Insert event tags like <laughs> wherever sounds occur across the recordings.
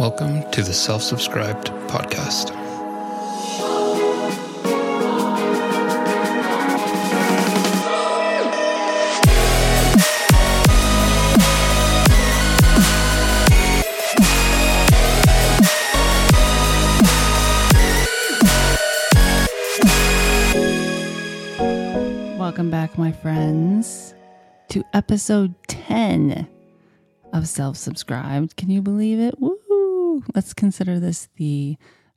Welcome to the Self Subscribed Podcast. Welcome back, my friends, to episode 10 of Self Subscribed. Can you believe it? Woo! Let's consider this the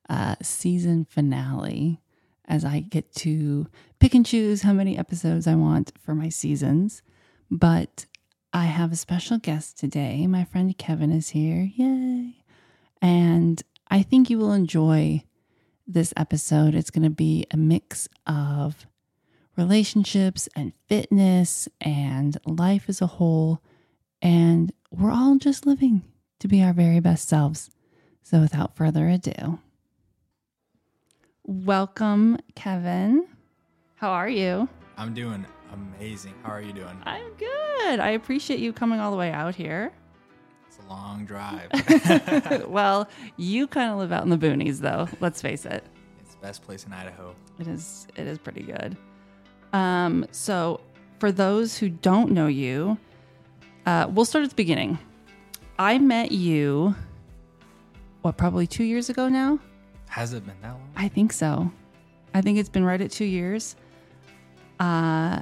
uh, season finale as I get to pick and choose how many episodes I want for my seasons. But I have a special guest today. My friend Kevin is here. Yay! And I think you will enjoy this episode. It's going to be a mix of relationships and fitness and life as a whole. And we're all just living to be our very best selves. So without further ado, welcome, Kevin. How are you? I'm doing amazing. How are you doing? I'm good. I appreciate you coming all the way out here. It's a long drive. <laughs> <laughs> well, you kind of live out in the boonies, though. Let's face it. it's the best place in Idaho. It is. It is pretty good. Um, so, for those who don't know you, uh, we'll start at the beginning. I met you, what, probably two years ago now? Has it been that long? I think so. I think it's been right at two years. Uh,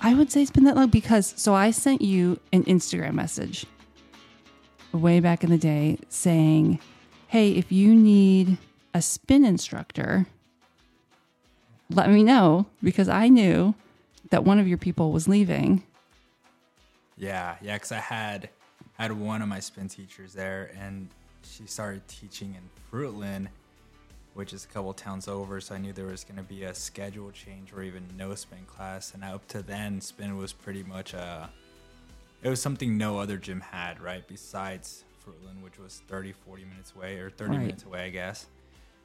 I would say it's been that long because so I sent you an Instagram message way back in the day saying, "Hey, if you need a spin instructor, let me know because I knew that one of your people was leaving." Yeah, yeah. Because I had I had one of my spin teachers there, and she started teaching in Fruitland, which is a couple towns over. So I knew there was going to be a schedule change or even no spin class. And up to then, spin was pretty much a it was something no other gym had, right? Besides Fruitland, which was 30, 40 minutes away or 30 Right. minutes away, I guess.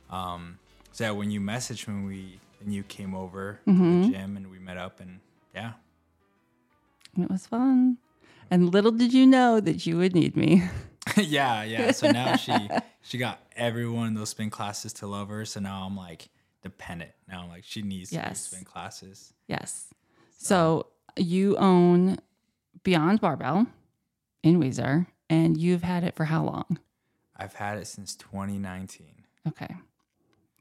Um, so yeah, when you messaged me, we and you came over Mm-hmm. to the gym and we met up, and yeah, it was fun. And little did you know that you would need me. <laughs> <laughs> yeah, yeah. So now she <laughs> she got everyone in those spin classes to love her. So now I'm like dependent. Now I'm like she needs to do spin classes. Yes. So you own Beyond Barbell in Weiser, and you've had it for how long? I've had it since 2019, Okay.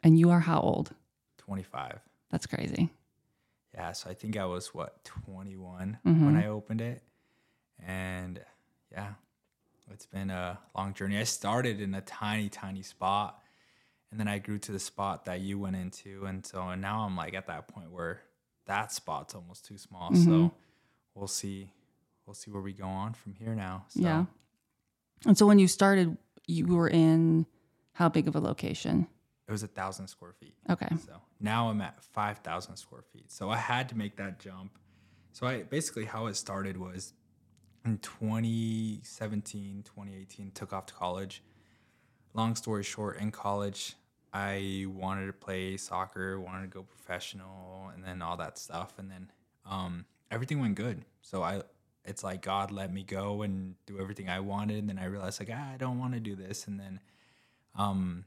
And you are how old? 25. That's crazy. Yeah, so I think I was what 21 Mm-hmm. when I opened it, and yeah, it's been a long journey. I started in a tiny, tiny spot, and then I grew to the spot that you went into, and so and now I'm like at that point where that spot's almost too small. Mm-hmm. So we'll see, we'll see where we go on from here now. So Yeah. And so when you started, you were in how big of a location? it was a thousand square feet. Okay. So now I'm at 5,000 square feet. So I had to make that jump. So I basically how it started was in 2017, 2018, took off to college. Long story short, in college, I wanted to play soccer, wanted to go professional, and then all that stuff. And then um, everything went good. So I, it's like God let me go and do everything I wanted. And then I realized like ah, I don't want to do this. And then um,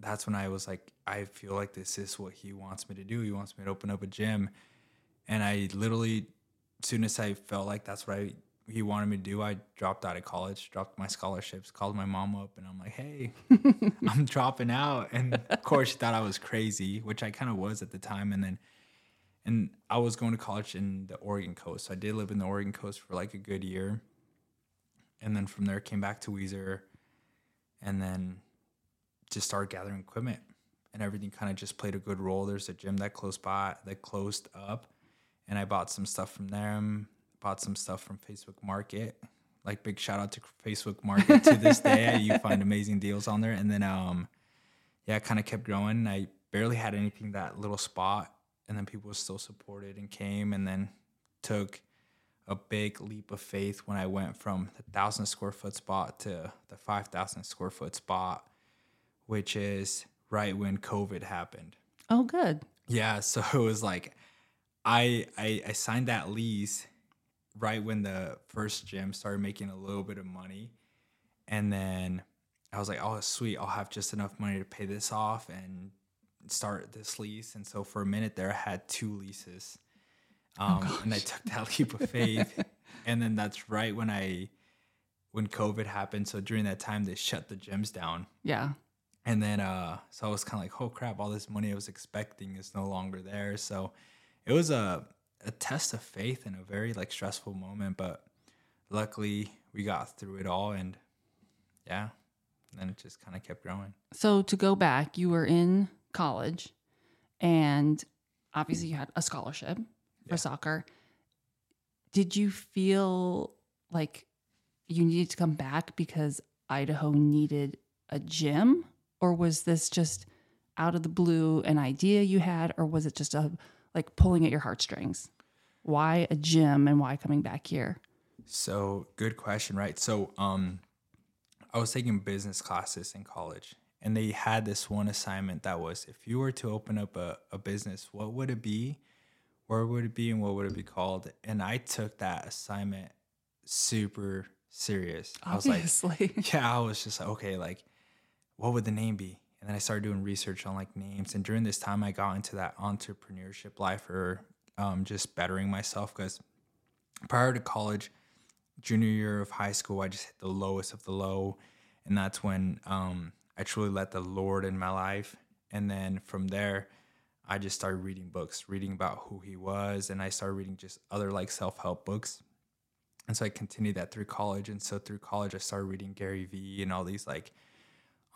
that's when I was like, I feel like this is what he wants me to do. He wants me to open up a gym. And I literally, as soon as I felt like that's what I, he wanted me to do, I dropped out of college, dropped my scholarships, called my mom up, and I'm like, hey, <laughs> I'm dropping out. And of course, she thought I was crazy, which I kind of was at the time. And then, and I was going to college in the Oregon coast. So I did live in the Oregon coast for like a good year. And then from there, came back to Weiser. And then just started gathering equipment and everything kind of just played a good role. There's a gym that close by that closed up and I bought some stuff from them, bought some stuff from Facebook Market. Like big shout out to Facebook Market to this day. <laughs> You find amazing deals on there. And then um yeah, kind of kept growing. I barely had anything that little spot and then people still supported and came and then took a big leap of faith when I went from the thousand square foot spot to the five thousand square foot spot which is right when COVID happened. Oh, good. Yeah, so it was like I I, I signed that lease right when the first gym started making a little bit of money, And then I was like, oh, sweet, I'll have just enough money to pay this off and start this lease. And so for a minute there, I had two leases. Um, and I took that <laughs> leap of faith. and then that's right when I, when COVID happened. So during that time, they shut the gyms down. Yeah. And then, uh, so I was kind of like, oh crap, all this money I was expecting is no longer there. So it was a, a test of faith in a very like stressful moment. But luckily we got through it all. And yeah, then it just kind of kept growing. So to go back, you were in college and obviously you had a scholarship for Yeah. soccer. Did you feel like you needed to come back because Idaho needed a gym? Or was this just out of the blue an idea you had? Or was it just a like pulling at your heartstrings? Why a gym and why coming back here? So good question, right? So um I was taking business classes in college and they had this one assignment that was if you were to open up a, a business, what would it be? Where would it be and what would it be called? And I took that assignment super serious. I was like, Obviously. <laughs> yeah, I was just like, okay, like, what would the name be? And then I started doing research on like names. And during this time, I got into that entrepreneurship life or um, just bettering myself because prior to college, junior year of high school, I just hit the lowest of the low. And that's when um, I truly let the Lord in my life. And then from there, I just started reading books, reading about who he was. And I started reading just other like self help books. And so I continued that through college. And so through college, I started reading Gary Vee and all these like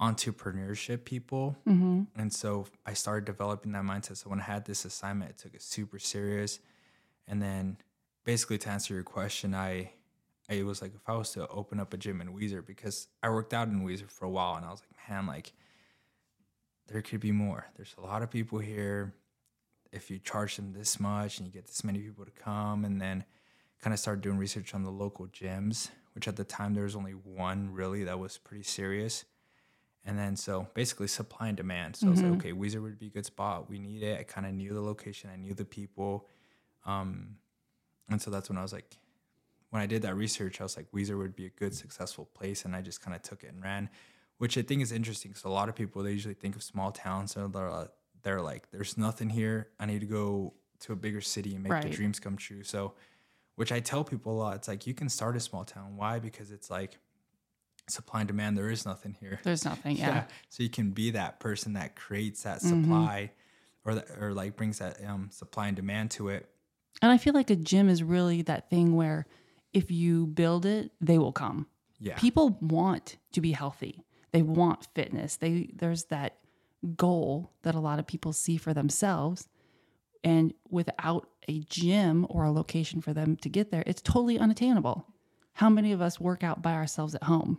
entrepreneurship people. hmm And so I started developing that mindset. So when I had this assignment, I took it super serious. And then basically to answer your question, I I was like, if I was to open up a gym in Weiser, because I worked out in Weiser for a while and I was like, man, like there could be more. There's a lot of people here. If you charge them this much and you get this many people to come, and then kind of started doing research on the local gyms, which at the time there was only one really that was pretty serious. And then so basically supply and demand. So I was like, okay, Weiser would be a good spot. We need it. I kind of knew the location. I knew the people. Um, and so that's when I was like, when I did that research, I was like, Weiser would be a good, successful place. And I just kind of took it and ran, which I think is interesting. So a lot of people, they usually think of small towns. So they're, they're like, there's nothing here. I need to go to a bigger city and make the dreams come true. So, which I tell people a lot, it's like, you can start a small town. Why? Because it's like supply and demand. There is nothing here. There's nothing. <laughs> Yeah. So you can be that person that creates that Mm-hmm. supply or that, or like brings that um, supply and demand to it. And I feel like a gym is really that thing where if you build it, they will come. Yeah. People want to be healthy. They want fitness. They there's that goal that a lot of people see for themselves. And without a gym or a location for them to get there, it's totally unattainable. How many of us work out by ourselves at home?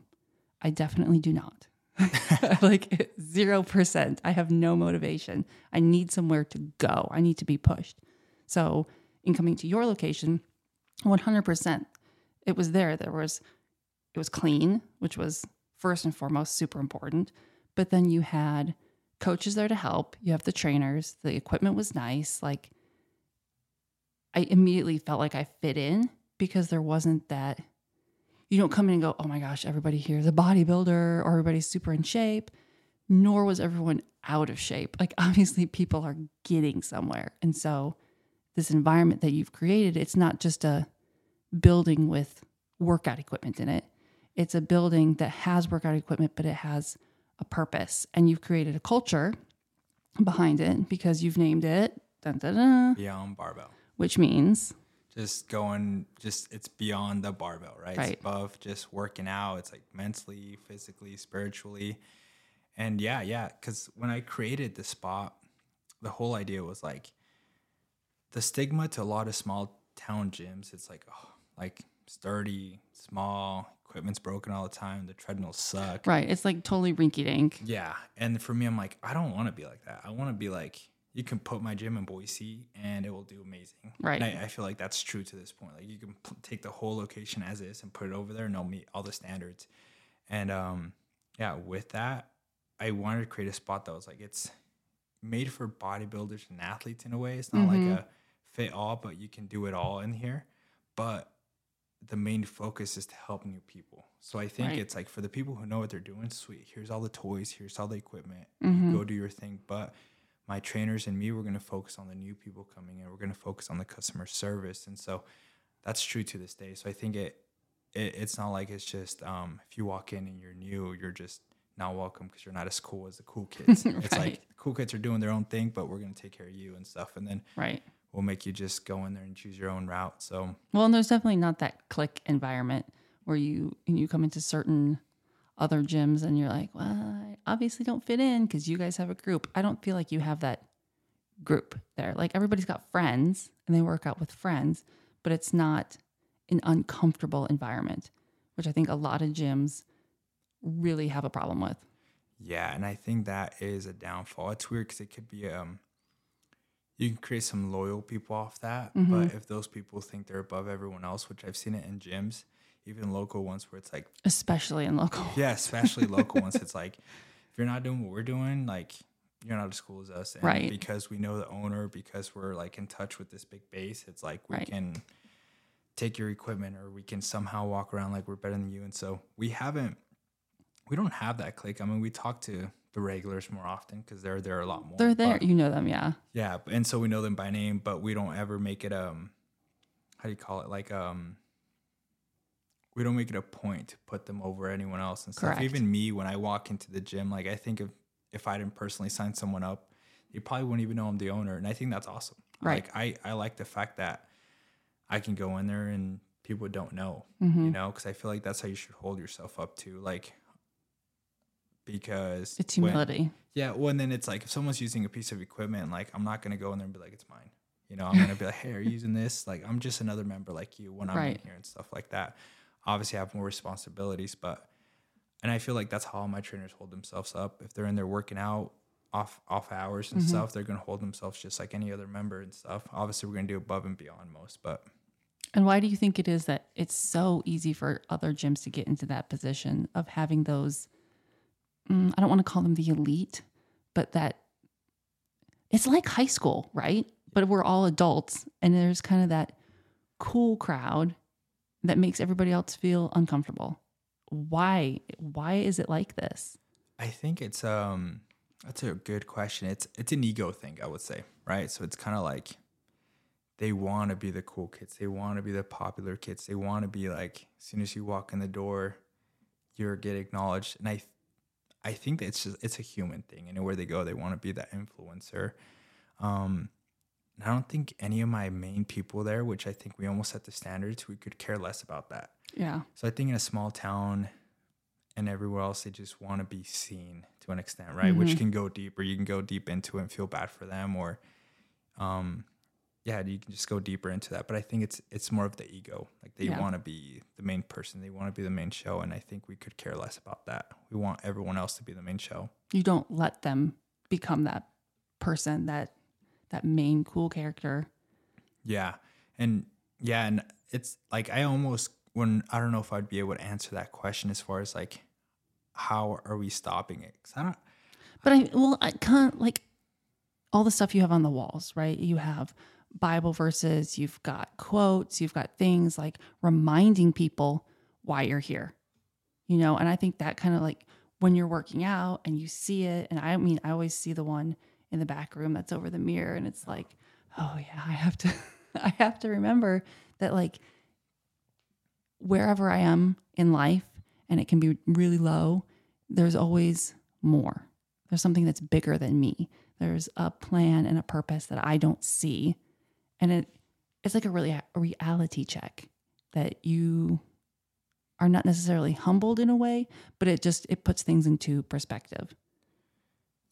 I definitely do not. <laughs> like 0%. I have no motivation. I need somewhere to go. I need to be pushed. So, in coming to your location, 100%, it was there. There was, it was clean, which was first and foremost super important. But then you had coaches there to help. You have the trainers. The equipment was nice. Like, I immediately felt like I fit in because there wasn't that. You don't come in and go, oh my gosh, everybody here is a bodybuilder or everybody's super in shape. Nor was everyone out of shape. Like, <laughs> obviously, people are getting somewhere. And so, this environment that you've created, it's not just a building with workout equipment in it. It's a building that has workout equipment, but it has a purpose. And you've created a culture behind it because you've named it, dun, dun, dun, Beyond um, barbell. which means Just going, just it's beyond the barbell, right? Right. It's above just working out. It's like mentally, physically, spiritually. And yeah, yeah. Cause when I created the spot, the whole idea was like the stigma to a lot of small town gyms. It's like, oh, like sturdy, small, equipment's broken all the time. The treadmills suck. right. It's like totally rinky dink. Yeah. And for me, I'm like, I don't want to be like that. I want to be like, you can put my gym in Boise and it will do amazing. Right. And I, I feel like that's true to this point. Like you can p- take the whole location as is and put it over there and it'll meet all the standards. And um, yeah, with that, I wanted to create a spot that was like, it's made for bodybuilders and athletes in a way. It's not like a fit all, but you can do it all in here. But the main focus is to help new people. So I think Right. it's like for the people who know what they're doing, sweet. Here's all the toys. Here's all the equipment. Mhm. Go do your thing. But my trainers and me, we're gonna focus on the new people coming in. We're gonna focus on the customer service, and so that's true to this day. So I think it, it it's not like it's just um, if you walk in and you're new, you're just not welcome because you're not as cool as the cool <laughs> kids. It's like the cool kids are doing their own thing, but we're gonna take care of you and stuff, and then Right. we'll make you just go in there and choose your own route. So Well, and there's definitely not that click environment where you you come into certain other gyms and you're like, well, I obviously don't fit in because you guys have a group. I don't feel like you have that group there. Like everybody's got friends and they work out with friends, but it's not an uncomfortable environment, which I think a lot of gyms really have a problem with. Yeah, and I think that is a downfall. It's weird because it could be um, you can create some loyal people off that, Mm-hmm. but if those people think they're above everyone else, which I've seen it in gyms, even local ones where it's like, Especially in local. yeah, especially <laughs> local ones, it's like if you're not doing what we're doing, like you're not as cool as us, and Right. Because we know the owner, because we're like in touch with this big base, it's like we Right. can take your equipment or we can somehow walk around like we're better than you, and so we haven't we don't have that click. I mean, we talk to the regulars more often because they're there a lot more. They're there. but- You know them, yeah. yeah, and so we know them by name, but we don't ever make it um, how do you call it? Like um, we don't make it a point to put them over anyone else and stuff. Correct. Even me, when I walk into the gym, like I think if if I didn't personally sign someone up, you probably wouldn't even know I'm the owner, and I think that's awesome. Right. Like I I like the fact that I can go in there and people don't know, Mm-hmm. you know, because I feel like that's how you should hold yourself up to, like because It's when- humility. yeah, well, and then it's like if someone's using a piece of equipment, like I'm not gonna go in there and be like, it's mine. You know, I'm gonna be like, hey, are you using this? Like, I'm just another member like you when I'm Right. in here and stuff like that. Obviously, have more responsibilities, but and I feel like that's how all my trainers hold themselves up. If they're in there working out off off hours and stuff, they're gonna hold themselves just like any other member and stuff. Obviously, we're gonna do above and beyond most, but And why do you think it is that it's so easy for other gyms to get into that position of having those? mm, I don't want to call them the elite, but that it's like high school, right? But we're all adults, and there's kind of that cool crowd that makes everybody else feel uncomfortable. Why? Why is it like this? I think it's um that's a good question. It's it's an ego thing, I would say, right? So it's kind of like they want to be the cool kids. They want to be the popular kids. They want to be like as soon as you walk in the door, you're get acknowledged. And I I think that it's just it's a human thing. Anywhere they go, they want to be that influencer. Um and I don't think any of my main people there, which I think we almost set the standards, we could care less about that. Yeah, So I think in a small town and everywhere else, they just want to be seen to an extent, right? Which can go deeper. You can go deep into it and feel bad for them, or, um, yeah, you can just go deeper into that. But I think it's it's more of the ego. Like they Yeah. want to be the main person. They want to be the main show, and I think we could care less about that. We want everyone else to be the main show. you don't let them become that person that that main cool character. Yeah. And yeah, and it's like I almost when I don't know if I'd be able to answer that question as far as like how are we stopping it? Cause I don't But I well, I can't like all the stuff you have on the walls, right? You have Bible verses, you've got quotes, you've got things like reminding people why you're here. You know, and I think that kind of like when you're working out and you see it, and I mean, I always see the one in the back room that's over the mirror, and it's like, oh yeah, I have to, <laughs> I have to remember that like wherever I am in life, and it can be really low, there's always more. There's something that's bigger than me. There's a plan and a purpose that I don't see. And it it's like a really a reality check that you are not necessarily humbled in a way, but it just it puts things into perspective.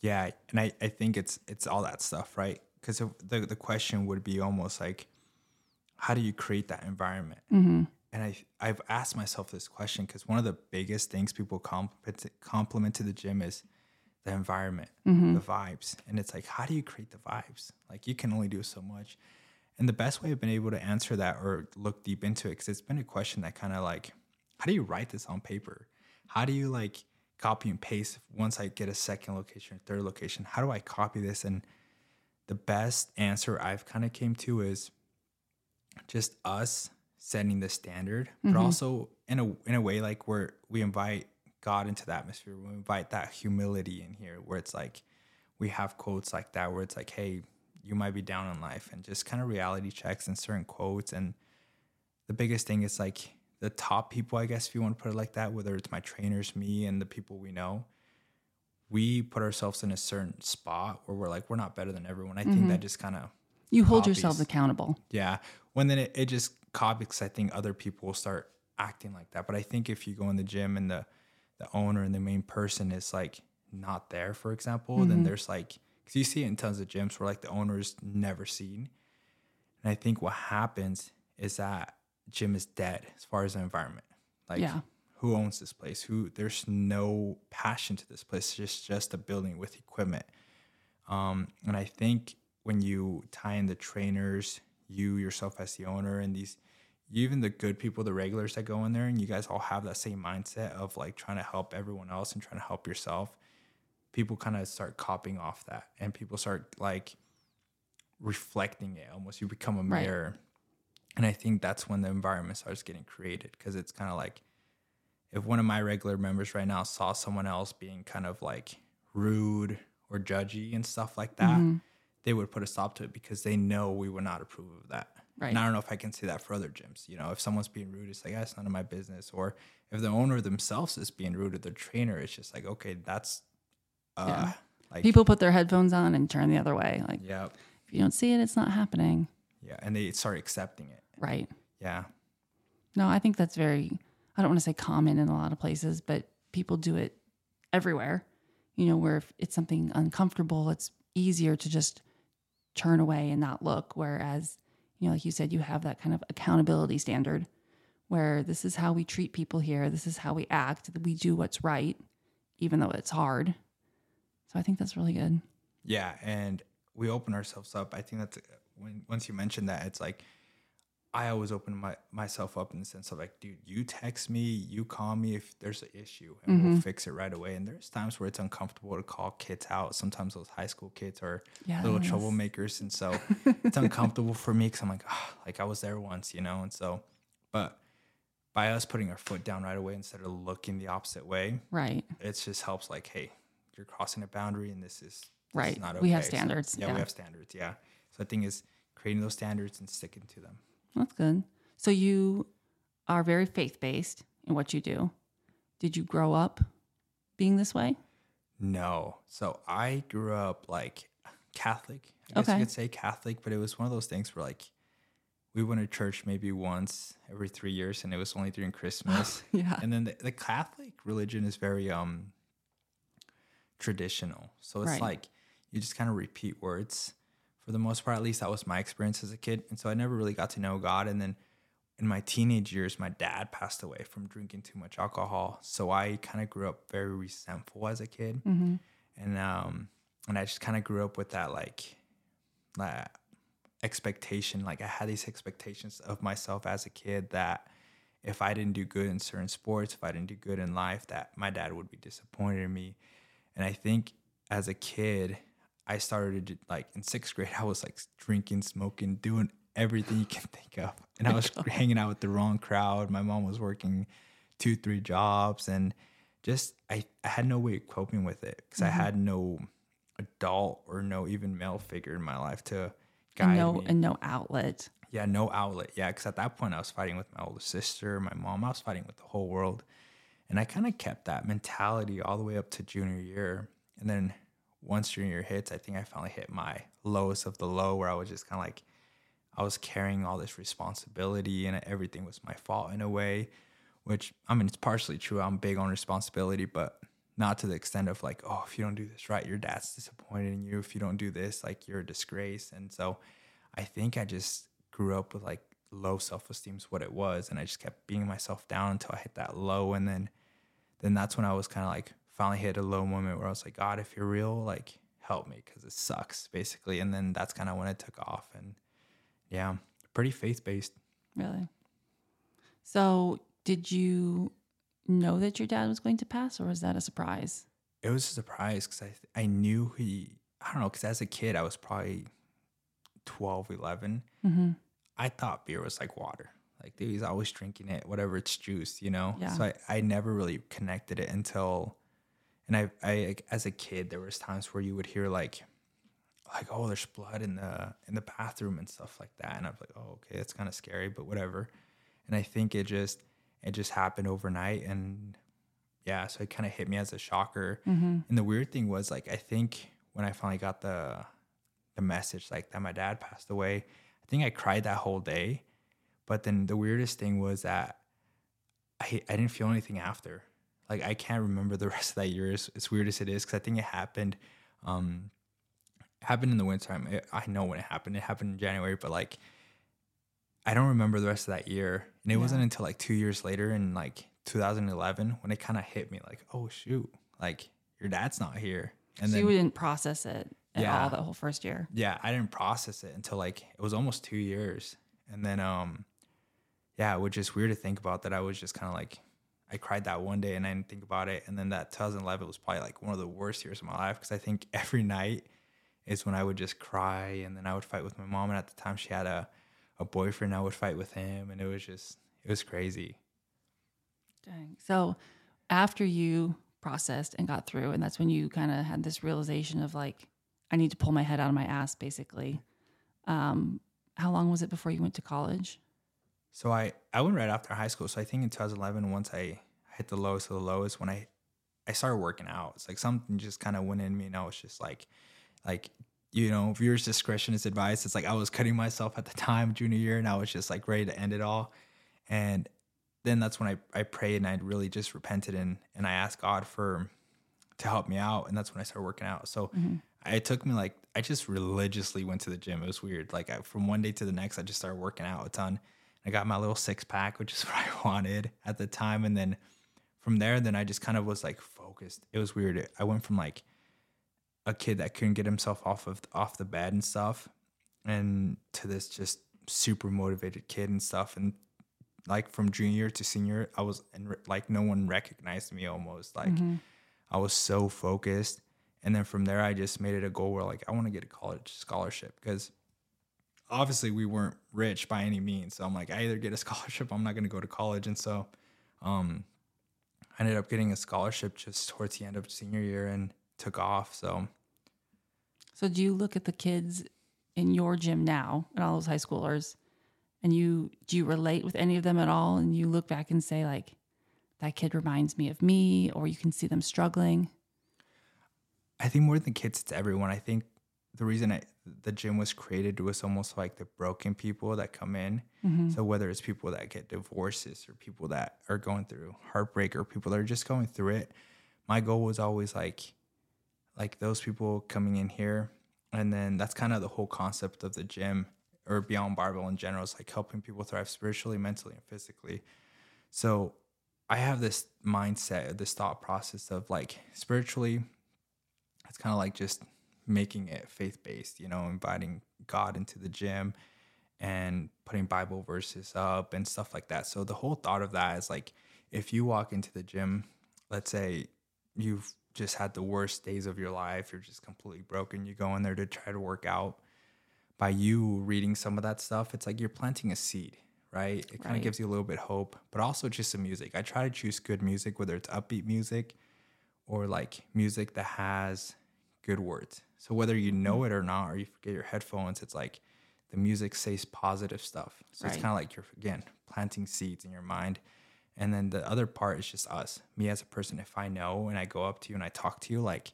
Yeah, and I, I think it's it's all that stuff, right? Because the the question would be almost like, how do you create that environment? Mm-hmm. And I I've asked myself this question because one of the biggest things people compliment compliment to the gym is the environment, Mm-hmm. the vibes, and it's like, how do you create the vibes? Like you can only do so much. And the best way I've been able to answer that or look deep into it, because it's been a question that kind of like, how do you write this on paper? How do you like copy and paste once I get a second location or third location? How do I copy this? And the best answer I've kind of came to is just us setting the standard, but mm-hmm. also in a in a way like where we invite God into the atmosphere. We invite that humility in here, where it's like we have quotes like that, where it's like, "Hey, you might be down in life," and just kind of reality checks and certain quotes. And the biggest thing is like the top people, I guess, if you want to put it like that, whether it's my trainers, me, and the people we know. We put ourselves in a certain spot where we're like, we're not better than everyone. I think that mm-hmm. just kind of You hold yourself Copies. accountable. yeah. When then it, it just copies, I think other people will start acting like that. But I think if you go in the gym and the the owner and the main person is like not there, for example, then mm-hmm. there's like because you see it in tons of gyms where like the owner is never seen. And I think what happens is that gym is dead as far as the environment. Like Yeah. who owns this place? Who there's no passion to this place. It's just just a building with equipment. Um, and I think when you tie in the trainers, you yourself as the owner, and these, even the good people, the regulars that go in there, and you guys all have that same mindset of like trying to help everyone else and trying to help yourself. People kind of start copying off that, and people start like reflecting it. Almost, you become a Right. And I think that's when the environment starts getting created because it's kind of like if one of my regular members right now saw someone else being kind of like rude or judgy and stuff like that, Mm-hmm. they would put a stop to it because they know we would not approve of that. Right. And I don't know if I can say that for other gyms. You know, if someone's being rude, it's like, that's none of my business. Or if the owner themselves is being rude to their trainer, it's just like, okay, that's uh Yeah. like People put their headphones on and turn the other way. Like yeah. if you don't see it, it's not happening. Yeah. And they start accepting it. Right. Yeah. No, I think that's very, I don't want to say common in a lot of places, but people do it everywhere. You know, where if it's something uncomfortable, it's easier to just turn away and not look. Whereas, you know, like you said, you have that kind of accountability standard where this is how we treat people here, this is how we act, we do what's right, even though it's hard. So I think that's really good. Yeah, and we open ourselves up. I think that's when once you mention that, it's like I always open my myself up in the sense of like, dude, you text me, you call me if there's an issue, and we'll mm-hmm. fix it right away. And there's times where it's uncomfortable to call kids out. Sometimes those high school kids are little troublemakers, and so <laughs> it's uncomfortable for me because I'm like, oh, like I was there once, you know. And so, but by us putting our foot down right away instead of looking the opposite way, Right. it just helps like hey you're crossing a boundary and this is this is Right. not We have okay. So, standards, yeah, yeah. we have standards yeah so the thing is creating those standards and sticking to them That's good. So you are very faith based in what you do. Did you grow up being this way? no so i grew up like catholic i guess Okay. you could say catholic but it was one of those things where like we went to church maybe once every three years and it was only during christmas <laughs> Yeah. and then the, the catholic religion is very um traditional so it's Right. like you just kind of repeat words for the most part at least that was my experience as a kid and so i never really got to know god and then in my teenage years my dad passed away from drinking too much alcohol so i kind of grew up very resentful as a kid Mm-hmm. and um and i just kind of grew up with that like that expectation like i had these expectations of myself as a kid that if i didn't do good in certain sports if i didn't do good in life that my dad would be disappointed in me and i think as a kid i started like in sixth grade i was like drinking smoking doing everything you can <laughs> think of and i was <laughs> hanging out with the wrong crowd my mom was working two three jobs and just i, I had no way of coping with it because i mm-hmm. had no adult or no even male figure in my life to guide And no me and no outlet. yeah, no outlet. Yeah, because at that point I was fighting with my older sister, my mom. I was fighting with the whole world, and I kind of kept that mentality all the way up to junior year. And then once junior year hits, I think I finally hit my lowest of the low, where I was just kind of like, I was carrying all this responsibility, and everything was my fault in a way. Which I mean, it's partially true. I'm big on responsibility, but not to the extent of like, oh, if you don't do this right, your dad's disappointed in you. If you don't do this, like you're a disgrace. And so I think I just grew up with like low self esteem is what it was. And I just kept beating myself down until I hit that low. And then then that's when I was kind of like finally hit a low moment where I was like, God, if you're real, like help me because it sucks, basically. And then that's kind of when it took off. And yeah, pretty faith based. Really. So did you know that your dad was going to pass, or was that a surprise? It was a surprise because I, I knew he, I don't know, because as a kid, I was probably 12, 11. Mm-hmm. I thought beer was like water. like dude he's always drinking it whatever it's juice you know Yeah. so I, I never really connected it until and I, I as a kid there was times where you would hear like like oh there's blood in the in the bathroom and stuff like that and i'm like oh okay that's kind of scary but whatever and i think it just it just happened overnight and yeah so it kind of hit me as a shocker Mm-hmm. and the weird thing was like I think when I finally got the the message like that my dad passed away, I think I cried that whole day. But then the weirdest thing was that I I didn't feel anything after. Like I can't remember the <laughs> rest of that year as, as weird as it is because I think it happened um happened in the wintertime. It, I know when it happened. It happened in January, but like I don't remember the rest of that year. And it Yeah. wasn't until like two years later in like 2011 when it kind of hit me like, oh shoot, like your dad's not here. And so then you didn't process it at Yeah. all that whole first year. yeah, I didn't process it until like it was almost two years. And then um yeah, it was just weird to think about that I was just kind of like I cried that one day and I didn't think about it. And then that 2011 was probably like one of the worst years of my life because I think <laughs> every night is when I would just cry and then I would fight with my mom. And at the time she had a, a boyfriend, I would fight with him. And it was just, it was crazy. Dang. So after you processed and got through, and that's when you kind of had this realization of like, I need to pull my head out of my ass, basically. Um, how long was it before you went to college? So I, I went right after high school. So I think in 2011, once I hit the lowest of the lowest, when I, I started working out, it's like something just kind of went in me and I was just like, like, you know, viewers discretion is advised. It's like I was cutting myself at the time, junior year, and I was just like ready to end it all. And then that's when I, I prayed and I really just repented and, and I asked God for, to help me out. And that's when I started working out. So mm-hmm. it took me like, I just religiously went to the gym. It was weird. Like I, from one day to the next, I just started working out a ton. I got my little six pack, which is <laughs> what I wanted at the time. And then from there, then I just kind of was like focused. It was weird. I went from like a kid that couldn't get himself off of off the bed and stuff, and to this just super motivated kid and stuff. And like from junior to senior, I was and like no one recognized me almost. Like mm-hmm. I was so focused. And then from there, I just made it a goal where like I want to get a college scholarship because obviously we weren't rich by any means. So I'm like, I either get a <laughs> scholarship, I'm not going to go to college. And so um, I ended up getting a scholarship just towards the end of senior year and took off. So So do you look at the kids in your gym now and all those high schoolers and you do you relate with any of them at all and you look back and say like that kid reminds me of me or you can see them struggling? I think more than kids, it's everyone. I think the reason I, the gym was created was almost like the broken people that come in. Mm-hmm. So whether it's people that get divorces or people that are going through heartbreak or people that are just going through it, my goal was always like, like those people coming in here, and then that's kind of the whole concept of the gym or beyond barbell in general is like helping people thrive spiritually, mentally, and physically. So I have this mindset, this thought process of like spiritually, it's kind of like just making it faith based, you know, inviting God into the gym and putting Bible verses up and stuff like that. So the whole thought of that is like if you walk into the gym, let's say you've just had the worst days of your life, you're just completely broken, you go in there to try to work out. By you reading some of that stuff, it's like you're planting a seed, right? It kind Right. of gives you a little bit of hope, but also just some music. I try to choose good music, whether it's upbeat music or like music that has good words. So whether you know mm. it or not, or you forget your headphones, it's like the music says positive stuff. So it's kind of like you're again planting seeds in your mind. And then the other part is just us, me as a person. If I know and I go up to you and I talk to you, like,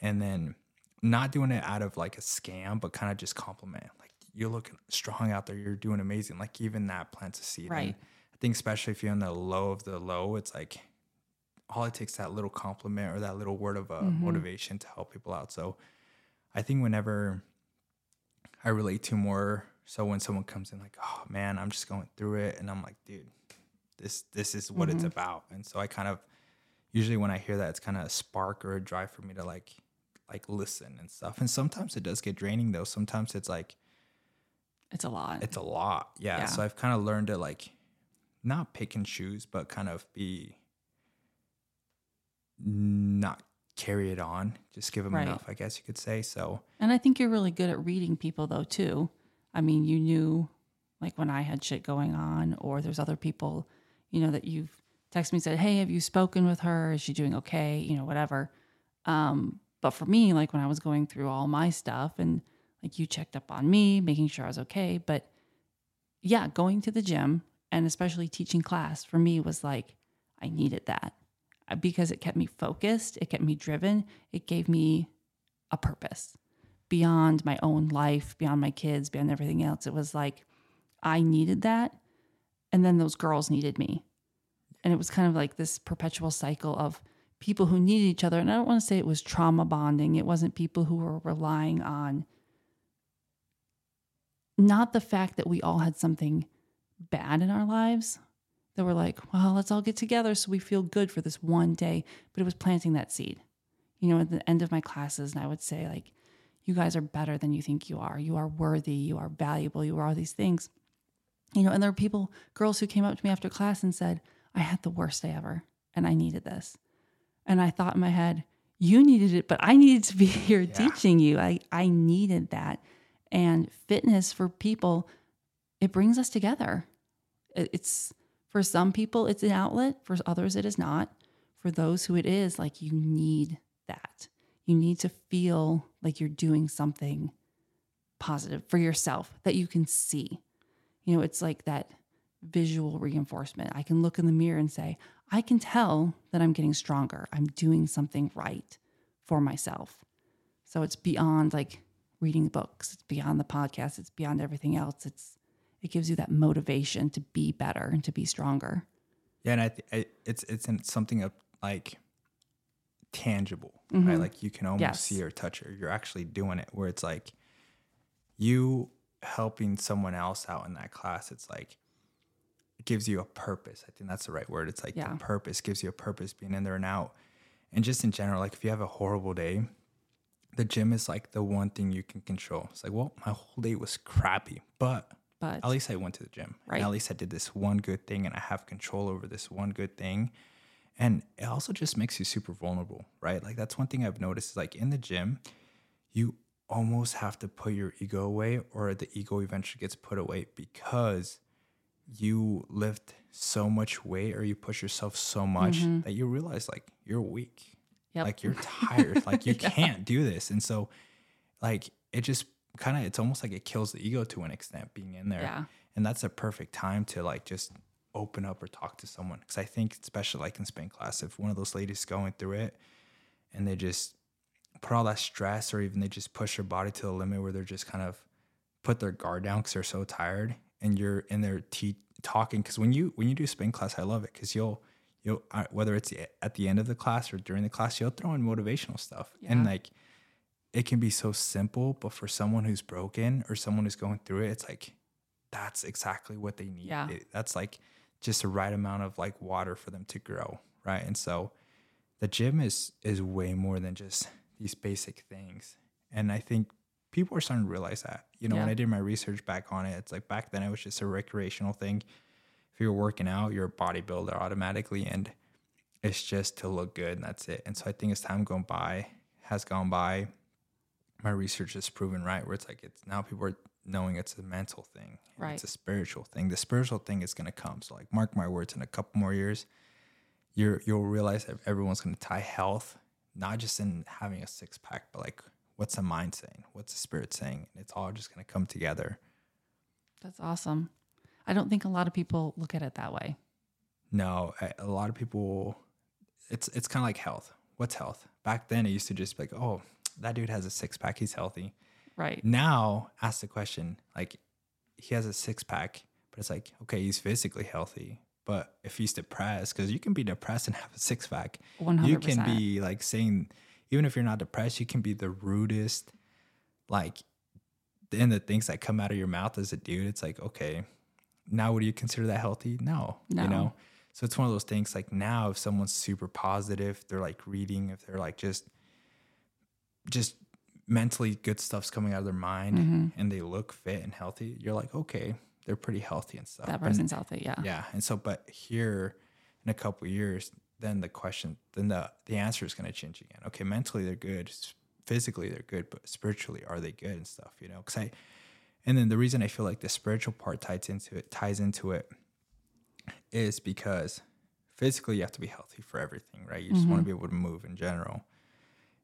and then not doing it out of like a scam, but kind of just compliment. Like you're looking strong out there. You're doing amazing. Like even that plants a seed. And Right. I think especially if you're in the low of the low, it's like all it takes that little compliment or that little word of uh, motivation to help people out. So I think whenever I relate to more, so when someone comes in like, oh man, I'm just going through it, and I'm like, dude, this this is what it's about. And so I kind of usually when I hear that, it's kind of a spark or a drive for me to like like listen and stuff. And sometimes it does get draining though. Sometimes it's like It's a lot. it's a lot. Yeah. Yeah. So I've kind of learned to like not pick and choose, but kind of be not carry it on. Just give them Right. enough, I guess you could say. So And I think you're really good at reading people though too. I mean, you knew like when I had shit going on, or there's other people, you know, that you've texted me and said, Hey, have you spoken with her? Is she doing okay? You know, whatever. Um, but for me, like when I was going through all my stuff and like you checked up on me, making sure I was okay. But yeah, going to the gym and especially teaching class for me was like, I needed that because it kept me focused, it kept me driven, it gave me a purpose beyond my own life, beyond my kids, beyond everything else. It was like I needed that. And then those girls needed me. And it was kind of like this perpetual cycle of people who needed each other. And I don't want to say it was trauma bonding, it wasn't people who were relying on not the fact that we all had something bad in our lives that were like, well, let's all get together so we feel good for this one day. But it was planting that seed. You know, at the end of my classes, and I would say, like, you guys are better than you think you are. You are worthy. You are valuable. You are all these things. You know, and there were people, girls who came up to me after class and said, I had the worst day ever and I needed this. And I thought in my head, you needed it, but I needed to be <laughs> here yeah. teaching you. I, I needed that. And fitness for people, it brings us together. It's for some people, it's an outlet. For others, it is not. For those who it is, like you need that. You need to feel like you're doing something positive for yourself that you can see. You know, it's like that visual reinforcement. I can look in the mirror and say, I can tell that I'm getting stronger. I'm doing something right for myself. So it's beyond like reading books, it's beyond the podcast, it's beyond everything else. It's it gives you that motivation to be better and to be stronger. Yeah, and I, th- I it's it's something of like tangible, mm-hmm. right? Like you can almost yes. see or touch it. You're actually doing it. Where it's like you helping someone else out in that class. It's like it gives you a purpose. I think that's the right word. It's like yeah. the purpose gives you a purpose being in there and out. And just in general, like if you have a horrible day, the gym is like the one thing you can control. It's like, well, my whole day was crappy, but but at least I went to the gym. Right. at least I did this one good thing and I have control over this one good thing. And it also just makes you super vulnerable, right? Like that's one thing I've noticed is like in the gym, you almost have to put your ego away or the ego eventually gets put away because you lift so much weight or you push yourself so much mm-hmm. that you realize like you're weak. Yep. Like you're <laughs> tired. like you yeah. can't do this. And so like it just kind of it's almost like it kills the ego to an extent being in there. Yeah. And that's a perfect time to like just open up or talk to someone. Cause I think, especially like in spin class, if one of those ladies going through it and they just put all that stress or even they just push their body to the limit where they're just kind of put their guard down because they're so tired and you're in there te- talking. Cause when you, when you do spin class, I love it. Cause you'll, you'll, uh, whether it's at the end of the class or during the class, you'll throw in motivational stuff yeah. and like, it can be so simple, but for someone who's broken or someone who's going through it, it's like that's exactly what they need. Yeah. It, that's like just the right amount of like water for them to grow, right? And so the gym is is way more than just these basic things. And I think people are starting to realize that. You know, yeah. when I did my research back on it, it's like back then it was just a recreational thing. If you're working out, you're a bodybuilder automatically and it's just to look good and that's it. And so I think as time going by has gone by, my research has proven right where it's like it's now people are knowing it's a mental thing right it's a spiritual thing. The spiritual thing is going to come. So like mark my words in a couple more years you're you'll realize that everyone's going to tie health not just in having a six pack but like what's the mind saying? What's the spirit saying? And it's all just going to come together. That's awesome. I don't think a lot of people look at it that way. No a lot of people it's it's kind of like health. What's health? Back then it used to just be like oh that dude has a six pack. He's healthy. Right. Now, ask the question like, he has a six pack, but it's like, okay, he's physically healthy. But if he's depressed, because you can be depressed and have a six pack, 100%. you can be like saying, even if you're not depressed, you can be the rudest, like, and the things that come out of your mouth as a dude, it's like, okay, now would you consider that healthy? No, no. you know? So it's one of those things like now, if someone's super positive, they're like reading, if they're like just, just mentally good stuff's coming out of their mind mm-hmm. and they look fit and healthy, you're like, okay, they're pretty healthy and stuff. That person's healthy, yeah. Yeah. And so, but here in a couple years, then the question, then the, the answer is going to change again. Okay, mentally they're good, physically they're good, but spiritually are they good and stuff, you know? Because I, And then the reason I feel like the spiritual part ties into it ties into it is because physically you have to be healthy for everything, right? You just want to be able to move in general.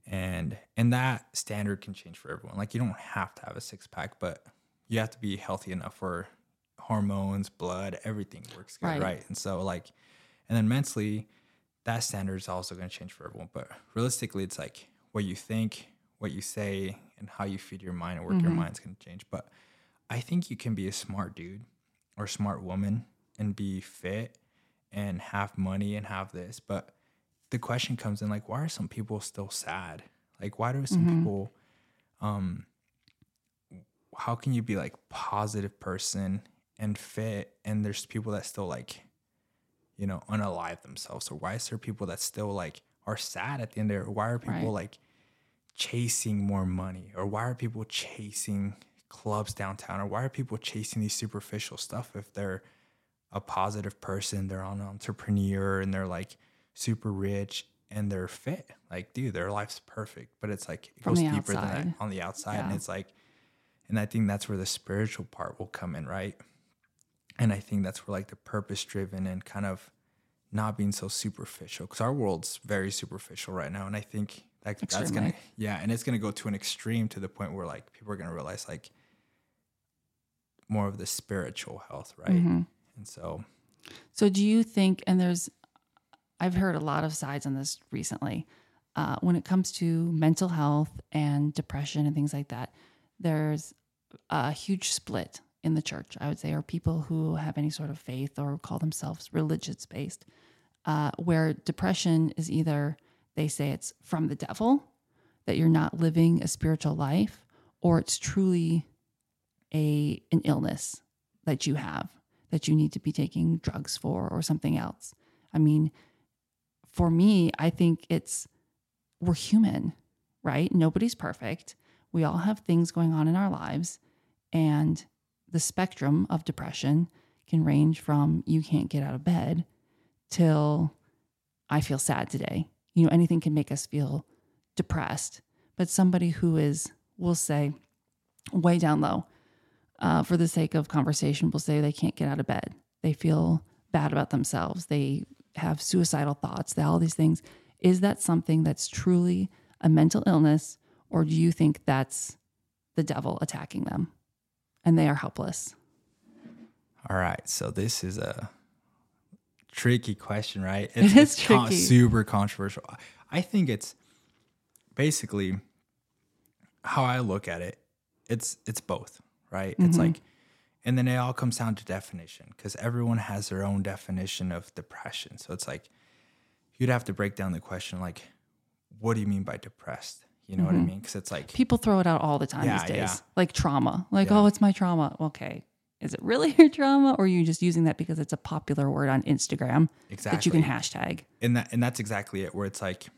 And and that standard can change for everyone. Like you don't have to have a six pack, but you have to be healthy enough for hormones, blood, everything works good, Right. right? And so like and then mentally that standard is also going to change for everyone. But realistically, it's like what you think, what you say, and how you feed your mind and work your mm-hmm. mind's going to change. But I think you can be a smart dude or smart woman and be fit and have money and have this. But the question comes in like, why are some people still sad? Like, why do some people, um, how can you be like positive person and fit and there's people that still like, you know, unalive themselves? Or why is there people that still like are sad at the end there? Why are people Right. like chasing more money? Or why are people chasing clubs downtown? Or why are people chasing these superficial stuff if they're a positive person, they're an entrepreneur and they're like super rich and they're fit? Like, dude, their life's perfect. But it's like it From goes deeper than that on the outside. And it's like and I think that's where the spiritual part will come in, right? And I think that's where like the purpose driven and kind of not being so superficial because our world's very superficial right now. And I think like that's gonna yeah, and it's gonna go to an extreme to the point where like people are gonna realize like more of the spiritual health, right? Mm-hmm. And so So, do you think, and there's, I've heard a lot of sides on this recently, uh, when it comes to mental health and depression and things like that, there's a huge split in the church, I would say, or people who have any sort of faith or call themselves religious based, uh, where depression is either they say it's from the devil, that you're not living a spiritual life, or it's truly a an illness that you have that you need to be taking drugs for or something else. I mean, for me, I think it's we're human, right? Nobody's perfect. We all have things going on in our lives and the spectrum of depression can range from you can't get out of bed till I feel sad today. You know, anything can make us feel depressed. But somebody who is, we'll say, way down low, uh, for the sake of conversation, will say they can't get out of bed. They feel bad about themselves. They have suicidal thoughts. They all these things. Is that something that's truly a mental illness, or do you think that's the devil attacking them, and they are helpless? all right, so this is a tricky question, right? It is it's con- tricky. super controversial. I think it's basically how I look at it. It's it's both, right? Mm-hmm. It's like, and then it all comes down to definition because everyone has their own definition of depression. So it's like you'd have to break down the question, like, what do you mean by depressed? You know what I mm-hmm. mean? Because it's like People throw it out all the time Yeah, these days, yeah. like trauma. Like, Yeah. oh, it's my trauma. Okay. Is it really <laughs> your trauma, or are you just using that because it's a popular word on Instagram exactly that you can hashtag? and that and that's exactly it where it's like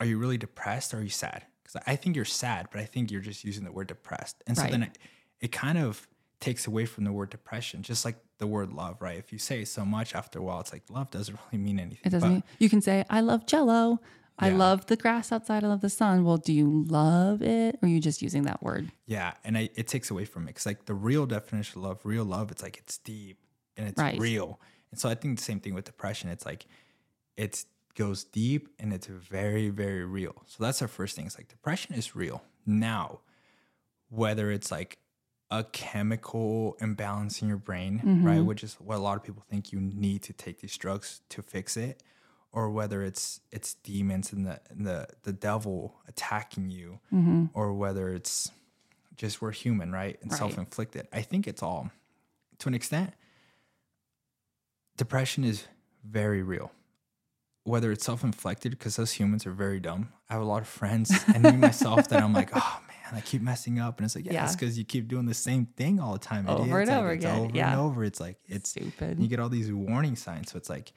are you really depressed or are you sad because i think you're sad but i think you're just using the word depressed and so Right. then it, it kind of takes away from the word depression just like the word love right if you say so much after a while it's like love doesn't <laughs> really mean anything It doesn't. But- mean, you can say, "I love Jello. I Yeah. love the grass outside. I love the sun." Well, do you love it, or are you just using that word? yeah and I, it takes away from it because like the real definition of love real love it's like it's deep and it's Right. real and so i think the same thing with depression it's like it goes deep and it's very very real so that's our first thing it's like depression is real now whether it's like a chemical imbalance in your brain right? Mm-hmm. Which is what a lot of people think you need to take these drugs to fix it or whether it's it's demons and the and the the devil attacking you mm-hmm. or whether it's just we're human right? And Right. self-inflicted. I think it's all to an extent depression is very real. Whether it's self-inflicted because us humans are very dumb. I have a lot of friends and me myself that i'm like <laughs> oh man i keep messing up and it's like yeah, Yeah. it's because you keep doing the same thing all the time Over idiot. and It's like, over it's again, over yeah. and over it's like it's Stupid. you get all these warning signs so it's like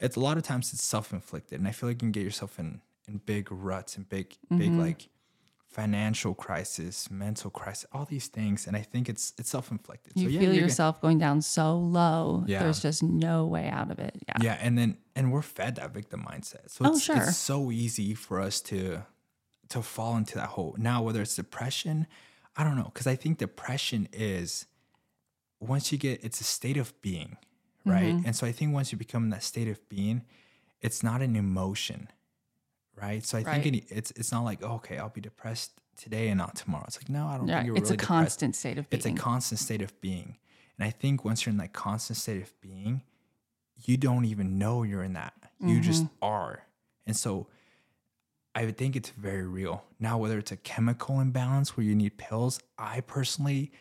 it's a lot of times it's self-inflicted and i feel like you can get yourself in in big ruts and big big Mm-hmm. like financial crisis mental crisis all these things and i think it's it's self-inflicted You so yeah feel you're gonna- yourself going down so low. Yeah. There's just no way out of it. Yeah. yeah and then and we're fed that victim mindset so Oh, it's, sure. it's so easy for us to to fall into that hole now whether it's depression I don't know, because I think depression is once you get it's a state of being, right? Mm-hmm. And so I think once you become in that state of being, it's not an emotion, right? So I Right. think it, it's it's not like oh, okay, I'll be depressed today and not tomorrow. It's like no, I don't Yeah, think you're it's really a depressed. constant state of being. It's a constant state of being, and I think once you're in that constant state of being, you don't even know you're in that. You just Mm-hmm. are, and so I would think it's very real. Now, whether it's a chemical imbalance where you need pills, I personally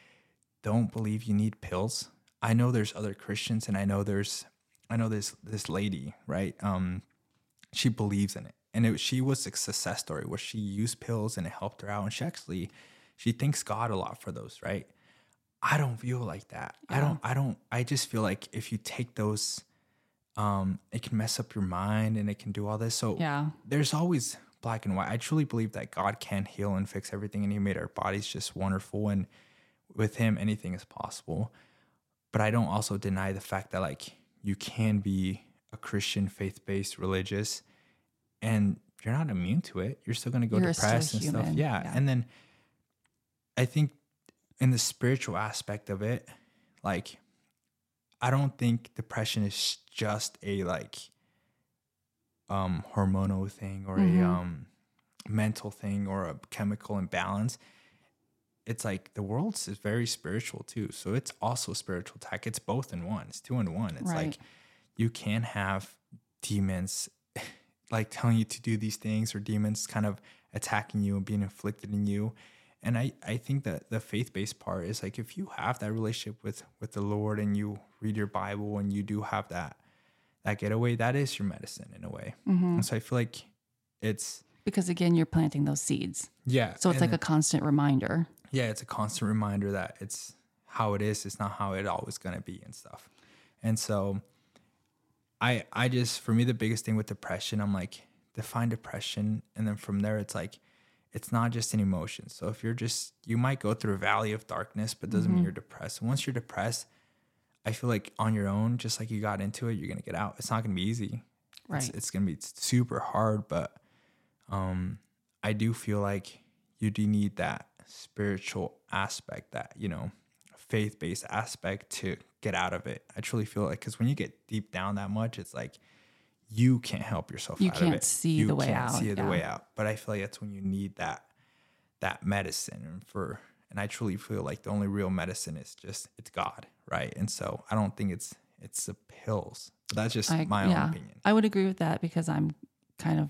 don't believe you need pills. I know there's other Christians and I know there's I know this this lady, right? Um she believes in it. And it, she was a success story where she used pills and it helped her out and she actually she thanks God a lot for those, right? I don't feel like that. I don't I don't I just feel like if you take those um it can mess up your mind and it can do all this. So Yeah. there's always black and white. I truly believe that God can heal and fix everything, and He made our bodies just wonderful. And with Him, anything is possible. But I don't also deny the fact that like you can be a Christian, faith based, religious, and you're not immune to it. You're still going to go You're depressed and stuff. Yeah. yeah. And then I think in the spiritual aspect of it, like I don't think depression is just a like um hormonal thing or Mhm. a um mental thing or a chemical imbalance. It's like the world is very spiritual too. So it's also spiritual attack. It's both in one. It's two in one. It's Right. like you can have demons <laughs> like telling you to do these things or demons kind of attacking you and being inflicted in you. And I, I think that the faith based part is like if you have that relationship with with the Lord and you read your Bible and you do have that that getaway, that is your medicine in a way. Mm-hmm. And so I feel like it's Because again, you're planting those seeds. yeah. So it's like a constant reminder. yeah, it's a constant reminder that it's how it is. It's not how it always gonna be and stuff. And so I I just for me the biggest thing with depression, I'm like define depression, and then from there it's like it's not just an emotion. So if you're just you might go through a valley of darkness, but doesn't mean you're depressed. Once you're depressed, I feel like on your own, just like you got into it, you're gonna get out. It's not gonna be easy. It's, Right. it's gonna be super hard, but um, I do feel like you do need that spiritual aspect, that you know, faith based aspect to get out of it. I truly feel like because when you get deep down that much, it's like you can't help yourself. You out can't of it. see you the way can't out, See the way out. But I feel like that's when you need that that medicine and for and I truly feel like the only real medicine is just it's God, right? And so I don't think it's it's the pills. But that's just I, my yeah, own opinion. I would agree with that because I'm kind of,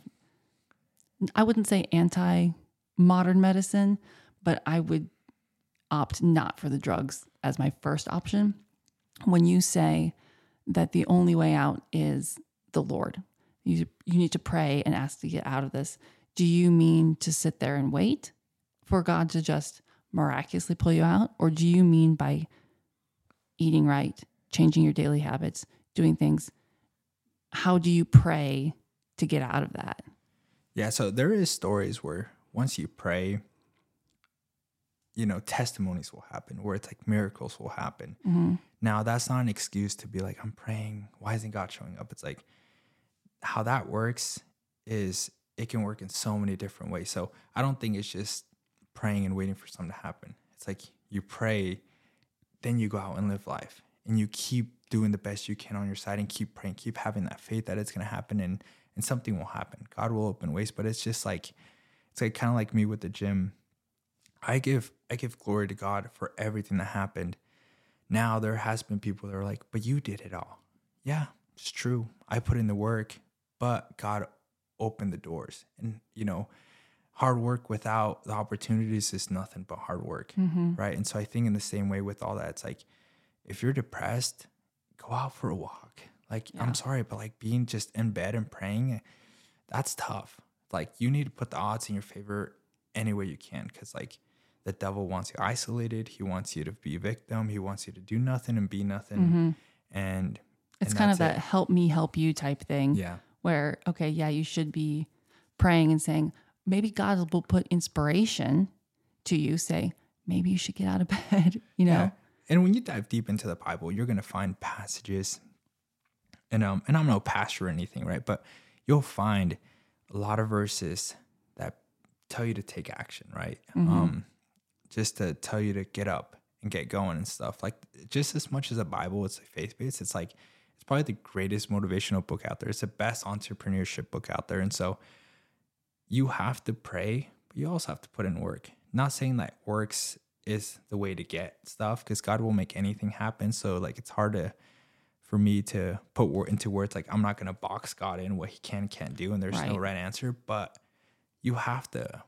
I wouldn't say anti modern medicine, but I would opt not for the drugs as my first option. When you say that the only way out is the Lord, you, you need to pray and ask to get out of this. Do you mean to sit there and wait for God to just miraculously pull you out? Or do you mean by eating right, changing your daily habits, doing things? How do you pray to get out of that? Yeah, so there is stories where once you pray, you know, testimonies will happen, where it's like miracles will happen. Mm-hmm. Now, that's not an excuse to be like, I'm praying. Why isn't God showing up? It's like how that works is it can work in so many different ways. So I don't think it's just praying and waiting for something to happen. It's like you pray, then you go out and live life and you keep doing the best you can on your side and keep praying, keep having that faith that it's going to happen and, and something will happen. God will open ways, but it's just like, it's like kind of like me with the gym. I give, I give glory to God for everything that happened. Now there has been people that are like, but you did it all. Yeah, it's true. I put in the work, but God opened the doors. And, you know, hard work without the opportunities is nothing but hard work. Mm-hmm. Right. And so I think in the same way with all that, it's like if you're depressed, go out for a walk. Like, Yeah. I'm sorry, but like being just in bed and praying, that's tough. Like, you need to put the odds in your favor any way you can. Cause like the devil wants you isolated. He wants you to be a victim. He wants you to do nothing and be nothing. Mm-hmm. And It's and kind of that it. help me help you type thing. Yeah. Where, okay, yeah, you should be praying and saying, maybe God will put inspiration to you, say, maybe you should get out of <laughs> bed, you know? Yeah. And when you dive deep into the Bible, you're gonna find passages, and um, and I'm no pastor or anything, right? But you'll find a lot of verses that tell you to take action, right? Um, just to tell you to get up and get going and stuff. Like just as much as a Bible, it's like faith based. It's like it's probably the greatest motivational book out there. It's the best entrepreneurship book out there. And so you have to pray, but you also have to put in work. Not saying that works is the way to get stuff because God will make anything happen. So like it's hard to for me to put word into words like I'm not gonna box God in what he can can't do and there's no Right. right answer, but you have to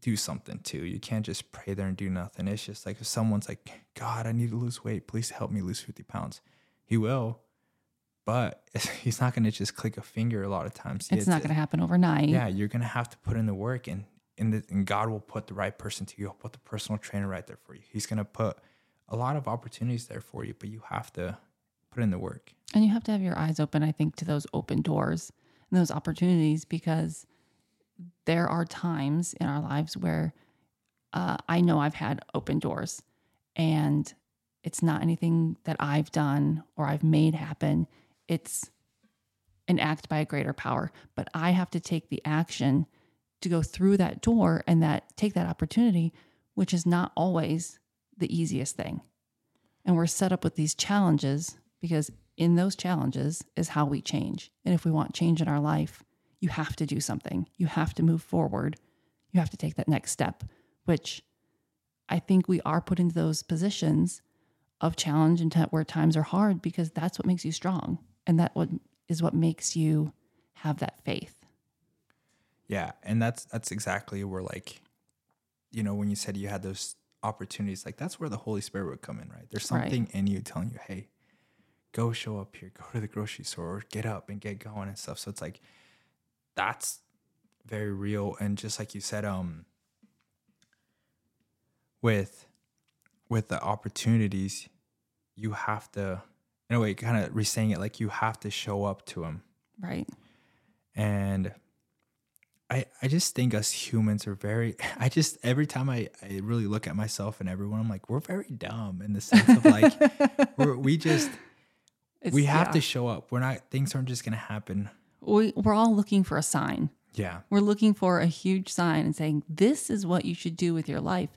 do something too. You can't just pray there and do nothing. It's just like if someone's like, God, I need to lose weight, please help me lose 50 pounds. He will, but <laughs> he's not gonna just click a finger a lot of times. It's, not going to happen overnight. yeah, you're gonna have to put in the work, and and, the, and God will put the right person to you. He'll put the personal trainer right there for you. He's gonna put a lot of opportunities there for you, but you have to put in the work. And you have to have your eyes open, I think, to those open doors and those opportunities because there are times in our lives where uh, I know I've had open doors and it's not anything that I've done or I've made happen. It's an act by a greater power, but I have to take the action to go through that door and that take that opportunity, which is not always the easiest thing. And we're set up with these challenges because in those challenges is how we change. And if we want change in our life, you have to do something. You have to move forward. You have to take that next step, which I think we are put into those positions of challenge and where times are hard because that's what makes you strong. And that what is what makes you have that faith. Yeah, and that's that's exactly where like, you know, when you said you had those opportunities, like that's where the Holy Spirit would come in, right? There's Right. something in you telling you, hey, go show up here, go to the grocery store, or get up and get going and stuff. So it's like that's very real, and just like you said, um, with with the opportunities, you have to, in a way, kind of re-saying it like you have to show up to them Right. and I I just think us humans are very <laughs> I just every time I, I really look at myself and everyone I'm like we're very dumb in the sense of like <laughs> we're, we just It's- we have yeah. to show up we're not things aren't just gonna happen We, we're all looking for a sign. yeah We're looking for a huge sign and saying, this is what you should do with your life.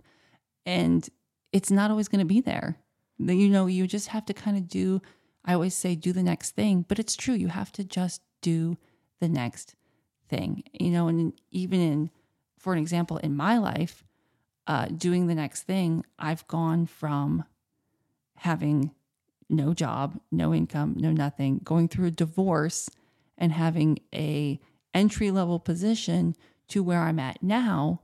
And it's not always going to be there. You know, you just have to kind of do, I always say, do the next thing, but it's true. You have to just do the next thing. You know, and even in, for an example, in my life, uh, doing the next thing, I've gone from having no job, no income, no nothing, going through a divorce and having a entry level position to where I'm at now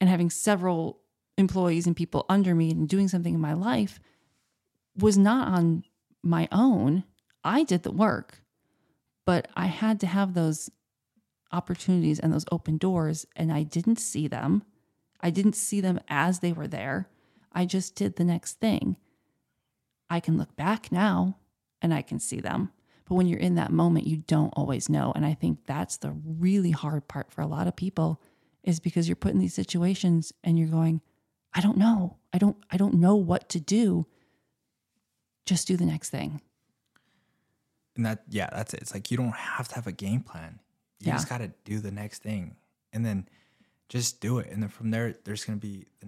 and having several employees and people under me and doing something in my life was not on my own. I did the work, but I had to have those opportunities and those open doors and I didn't see them. I didn't see them as they were there. I just did the next thing. I can look back now and I can see them. But when you're in that moment, you don't always know. And I think that's the really hard part for a lot of people is because you're put in these situations and you're going, I don't know. I don't I don't know what to do. Just do the next thing. and that yeah that's it it's like you don't have to have a game plan you Yeah. just got to do the next thing and then just do it and then from there there's gonna be the,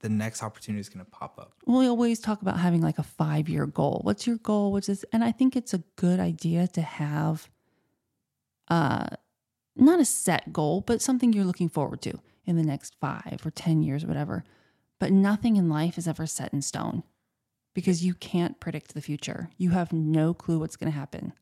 the next opportunity is gonna pop up We always talk about having like a five year goal. What's your goal? What's this? And I think it's a good idea to have uh not a set goal, but something you're looking forward to in the next five or ten years or whatever. But nothing in life is ever set in stone because you can't predict the future. You have no clue what's gonna happen.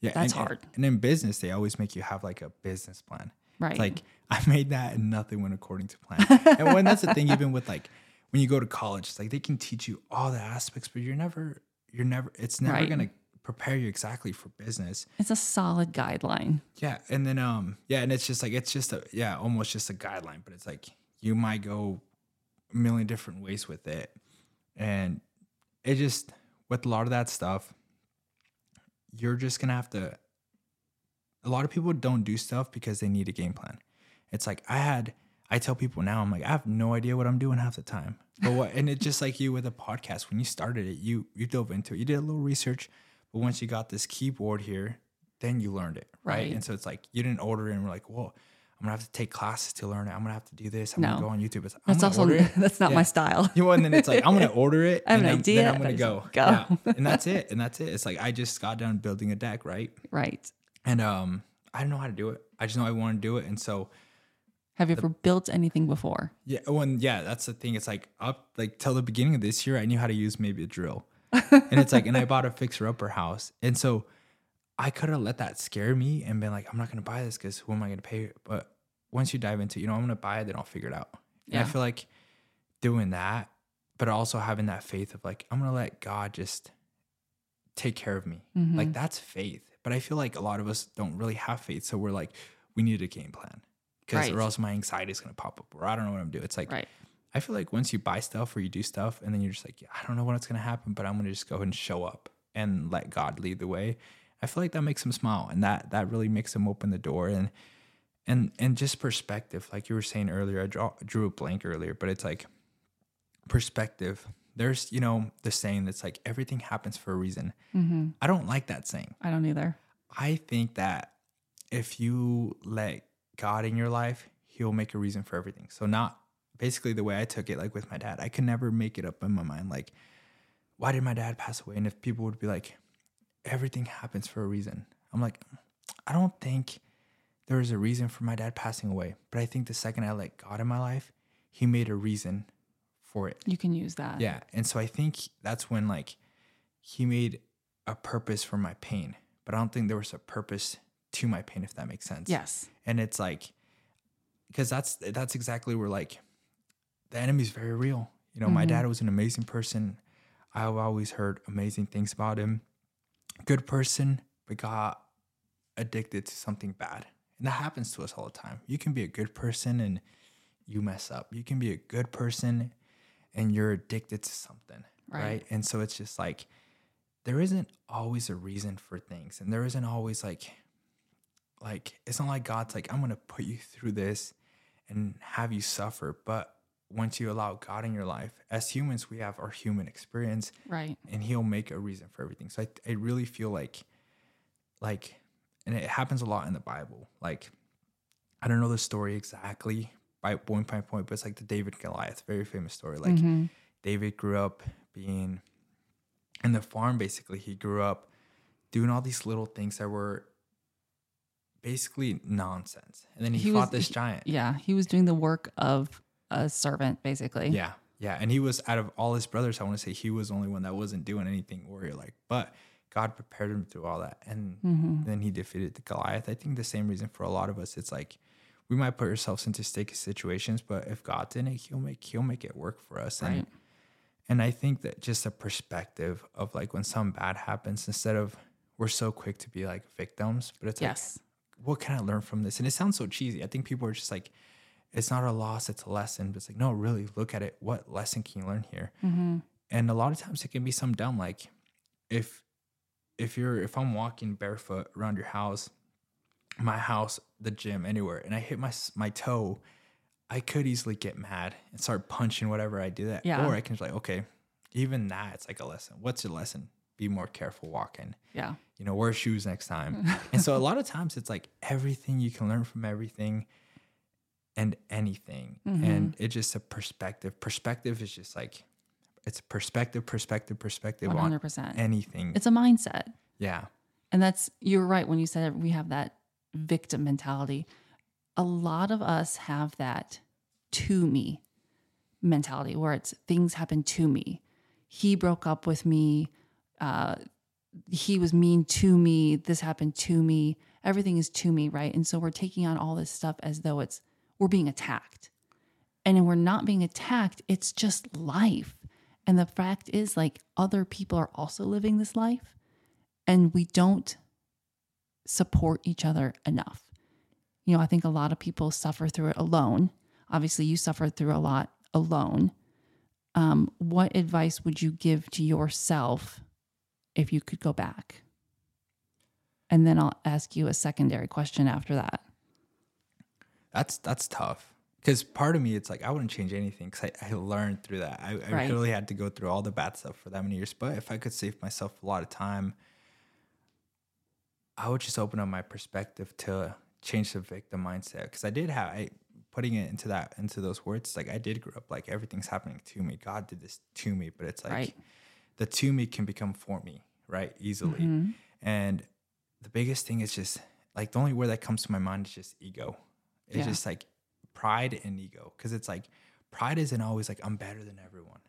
yeah That's and, hard. and in business they always make you have like a business plan Right. It's like I made that and nothing went according to plan. <laughs> and when that's the thing, even with like when you go to college, it's like they can teach you all the aspects, but you're never, you're never, it's never Right. gonna prepare you exactly for business. it's a solid guideline. Yeah. And then um, yeah, and it's just like it's just a yeah, almost just a guideline, but it's like you might go a million different ways with it. And it just with a lot of that stuff, you're just gonna have to a lot of people don't do stuff because they need a game plan. It's like I had I tell people now, I'm like, I have no idea what I'm doing half the time. But what and it's just like you with a podcast, when you started it, you you dove into it, you did a little research, but once you got this keyboard here, then you learned it. Right. Right. And so it's like you didn't order it and we're like, well, gonna have to take classes to learn it. I'm gonna have to do this. I'm No. gonna go on YouTube. It's That's I'm also <laughs> that's not Yeah. my style. You know, and then it's like I'm gonna <laughs> order it. I have and an then, idea, Then I'm gonna go. go. Yeah. <laughs> and that's it. And that's it. It's like I just got done building a deck, right? Right. And um, I don't know how to do it. I just know I want to do it, and so Have you ever built anything before? yeah. When yeah, that's the thing. It's like up like till the beginning of this year, I knew how to use maybe a drill, and it's like, and I bought a fixer upper house, and so I could have let that scare me and been like, I'm not gonna buy this because who am I gonna pay? But once you dive into, it, you know, I'm gonna buy it, then I'll figure it out. And I feel like doing that, but also having that faith of like, I'm gonna let God just take care of me. Mm-hmm. Like that's faith. But I feel like a lot of us don't really have faith. So we're like, we need a game plan. Because Right. or else my anxiety is gonna pop up or I don't know what I'm doing. It's like Right. I feel like once you buy stuff or you do stuff and then you're just like, yeah, I don't know what's gonna happen, but I'm gonna just go ahead and show up and let God lead the way. I feel like that makes him smile and that that really makes him open the door and and and just perspective, like you were saying earlier, I draw, drew a blank earlier, but it's like perspective. There's, you know, the saying that's like everything happens for a reason. Mm-hmm. I don't like that saying. I don't either. I think that if you let God in your life, He'll make a reason for everything. So, not basically the way I took it, like with my dad, I could never make it up in my mind, like, why did my dad pass away? And if people would be like, everything happens for a reason, I'm like, I don't think there was a reason for my dad passing away. But I think the second I let God in my life, He made a reason for it. You can use that. Yeah. And so I think that's when like he made a purpose for my pain, but I don't think there was a purpose to my pain, if that makes sense. Yes. And it's like, because that's that's exactly where like the enemy's very real. You know, my Mhm. dad was an amazing person. I've always heard amazing things about him. Good person, but got addicted to something bad. And that happens to us all the time. You can be a good person and you mess up. You can be a good person and you're addicted to something. Right. Right. And so it's just like there isn't always a reason for things. And there isn't always like like it's not like God's like, I'm gonna put you through this and have you suffer. But once you allow God in your life, as humans, we have our human experience Right. and he'll make a reason for everything. So I, I really feel like, like, and it happens a lot in the Bible. Like, I don't know the story exactly by point by point, but it's like the David Goliath, very famous story. Like, Mhm. David grew up being in the farm, basically. He grew up doing all these little things that were basically nonsense. And then he, He fought was- this he- giant. Yeah. He was doing the work of a servant, basically. Yeah, yeah, and he was out of all his brothers. I want to say he was the only one that wasn't doing anything warrior like. But God prepared him through all that, and Mhm. then he defeated the Goliath. I think the same reason for a lot of us. It's like we might put ourselves into sticky situations, but if God's in it, He'll make He'll make it work for us. And and I think that just a perspective of like when something bad happens, instead of we're so quick to be like victims, but it's Yes. like, what can I learn from this? And it sounds so cheesy. I think people are just like, it's not a loss, it's a lesson. But it's like, no, really, look at it. What lesson can you learn here? Mm-hmm. And a lot of times it can be some dumb, like if if you're if I'm walking barefoot around your house, my house, the gym, anywhere, and I hit my my toe, I could easily get mad and start punching whatever I do that. Yeah. Or I can just like, okay, even that, it's like a lesson. What's your lesson? Be more careful walking Yeah. you know, wear shoes next time. <laughs> and so a lot of times it's like everything you can learn from everything and anything. Mm-hmm. And it's just a perspective. Perspective is just like it's perspective, perspective, perspective hundred percent. anything. It's a mindset. yeah. And that's, you're right when you said we have that victim mentality. A lot of us have that to me mentality where it's things happen to me. He broke up with me. Uh, he was mean to me. This happened to me. Everything is to me, right? And so we're taking on all this stuff as though it's, we're being attacked. And we're not being attacked, it's just life. And the fact is, like, other people are also living this life and we don't support each other enough. You know, I think a lot of people suffer through it alone. Obviously, you suffered through a lot alone. Um, what advice would you give to yourself if you could go back? And then I'll ask you a secondary question after that. That's that's tough. Because part of me, it's like I wouldn't change anything because I, I learned through that. I, I Right. really had to go through all the bad stuff for that many years. But if I could save myself a lot of time, I would just open up my perspective to change the victim mindset because I did have I putting it into that into those words like I did grow up like everything's happening to me. God did this to me, but it's like Right. the to me can become for me, right? Easily. Mm-hmm. And the biggest thing is just like the only word that comes to my mind is just ego. It's Yeah. just like pride and ego. Cause it's like pride isn't always like I'm better than everyone.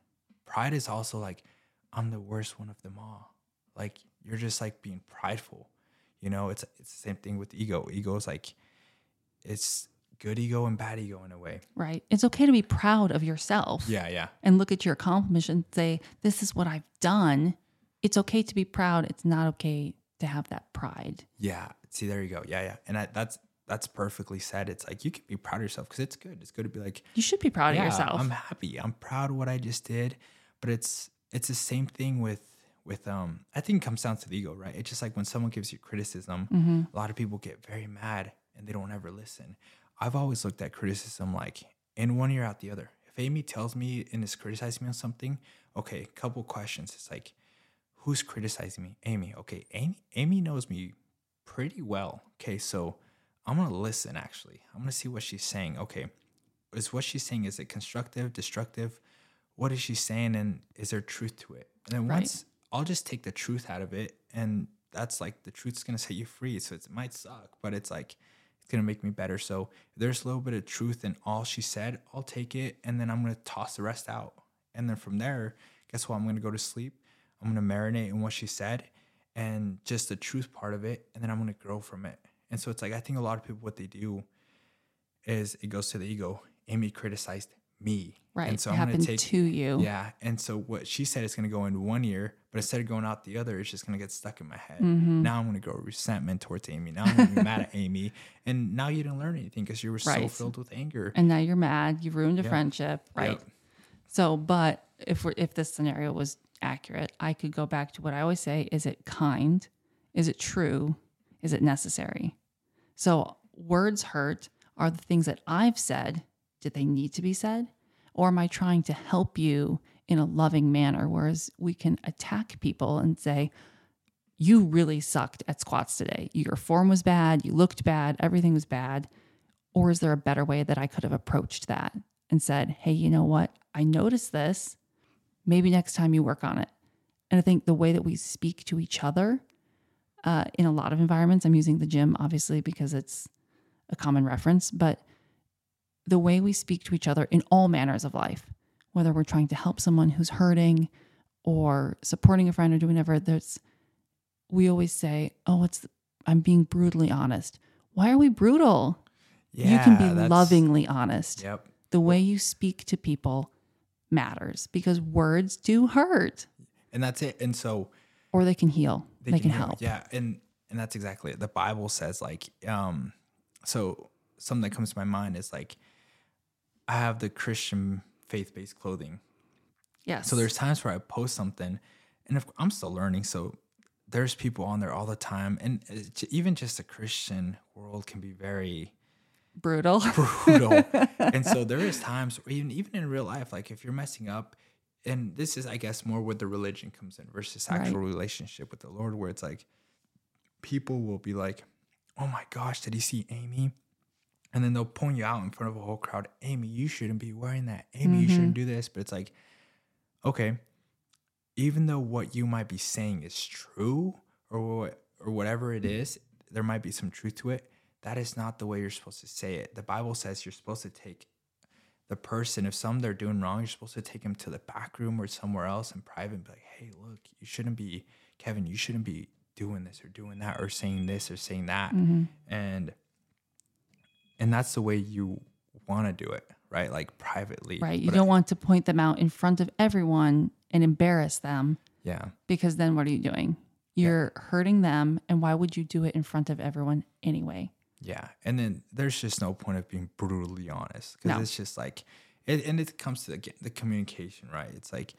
Pride is also like I'm the worst one of them all. Like you're just like being prideful. You know, it's it's the same thing with ego. Ego is like it's good ego and bad ego in a way. Right. It's okay to be proud of yourself. Yeah, yeah. and look at your accomplishments and say, This is what I've done. It's okay to be proud. It's not okay to have that pride. Yeah. See, there you go. Yeah, yeah. And I, that's that's perfectly said. It's like you can be proud of yourself because it's good. It's good to be like, You should be proud yeah, of yourself. I'm happy. I'm proud of what I just did. But it's it's the same thing with with um. I think it comes down to the ego, right? It's just like when someone gives you criticism, Mm-hmm. a lot of people get very mad and they don't ever listen. I've always looked at criticism like in one ear out the other. If Amy tells me and is criticizing me on something, okay, a couple questions. It's like, who's criticizing me? Amy. Okay, Amy. Amy knows me pretty well. Okay, so I'm gonna listen. Actually, I'm gonna see what she's saying. Okay, is what she's saying is it constructive, destructive? What is she saying, and is there truth to it? And then Right. once I'll just take the truth out of it, and that's like the truth's gonna <laughs> set you free. So it might suck, but it's like it's gonna make me better. So if there's a little bit of truth in all she said, I'll take it, and then I'm gonna toss the rest out. And then from there, guess what? I'm gonna go to sleep. I'm gonna marinate in what she said, and just the truth part of it, and then I'm gonna grow from it. And so it's like I think a lot of people what they do is it goes to the ego. Amy criticized me, right. And so it I'm gonna take to you. yeah. And so what she said is going to go into one ear, but instead of going out the other, it's just going to get stuck in my head. Mm-hmm. Now I'm going to grow resentment towards Amy. Now I'm going to be mad at <laughs> Amy. And now you didn't learn anything because you were so filled with anger. And now you're mad. You ruined a friendship. Right. Yep. So, but if we're if this scenario was accurate, I could go back to what I always say: Is it kind? Is it true? Is it necessary? So, words hurt are the things that I've said. Did they need to be said, or am I trying to help you in a loving manner? Whereas we can attack people and say, "You really sucked at squats today. Your form was bad. You looked bad. Everything was bad." Or is there a better way that I could have approached that and said, hey, you know what? I noticed this. Maybe next time you work on it. And I think the way that we speak to each other uh, in a lot of environments, I'm using the gym obviously because it's a common reference, but the way we speak to each other in all manners of life, whether we're trying to help someone who's hurting or supporting a friend or doing whatever, there's, we always say, oh, it's, I'm being brutally honest. Why are we brutal? you can be lovingly honest. Yep. The way you speak to people matters because words do hurt And that's it. And so or they can heal. They, can, heal. help. Yeah, and and that's exactly it. The Bible says like um so something that comes to my mind is like I have the Christian faith-based clothing. Yes. So there's times where I post something and if, I'm still learning so there's people on there all the time and even just the Christian world can be very brutal. <laughs> brutal. <laughs> and so there is times, even even in real life, like if you're messing up, and this is, I guess, more where the religion comes in versus actual relationship with the Lord, where it's like people will be like, "Oh my gosh, did he see Amy?" And then they'll point you out in front of a whole crowd. Amy, you shouldn't be wearing that. Amy, you shouldn't mm-hmm. do this. But it's like, okay, even though what you might be saying is true or what or whatever it is, there might be some truth to it. That is not the way you're supposed to say it. The Bible says you're supposed to take the person, if something they're doing wrong, you're supposed to take them to the back room or somewhere else in private and be like, hey, look, you shouldn't be, Kevin, you shouldn't be doing this or doing that or saying this or saying that. Mm-hmm. And and that's the way you want to do it, right? Like privately. right. You But don't want to point them out in front of everyone and embarrass them yeah. because then what are you doing? You're hurting them. And why would you do it in front of everyone anyway? Yeah, and then there's just no point of being brutally honest because No. it's just like, it, and it comes to the, the communication, right? It's like,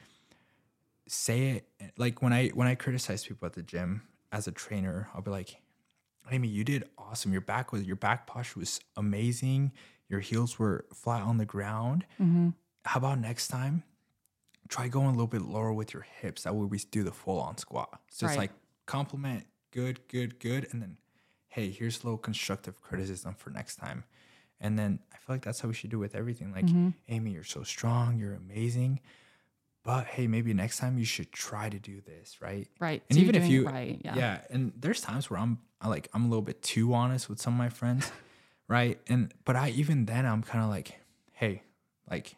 say it like when I when I criticize people at the gym as a trainer, I'll be like, Amy, you did awesome. Your back was your back posture was amazing. Your heels were flat on the ground. Mm-hmm. How about next time? Try going a little bit lower with your hips. That way we do the full on squat. So Right. it's like compliment, good, good, good, and then hey, here's a little constructive criticism for next time. And then I feel like that's how we should do with everything. Like, Mm-hmm. Amy, you're so strong, you're amazing. But hey, maybe next time you should try to do this, right? Right. And So even if you, right, yeah. yeah, and there's times where I'm I like I'm a little bit too honest with some of my friends, <laughs> right? And but I even then I'm kind of like, hey, like,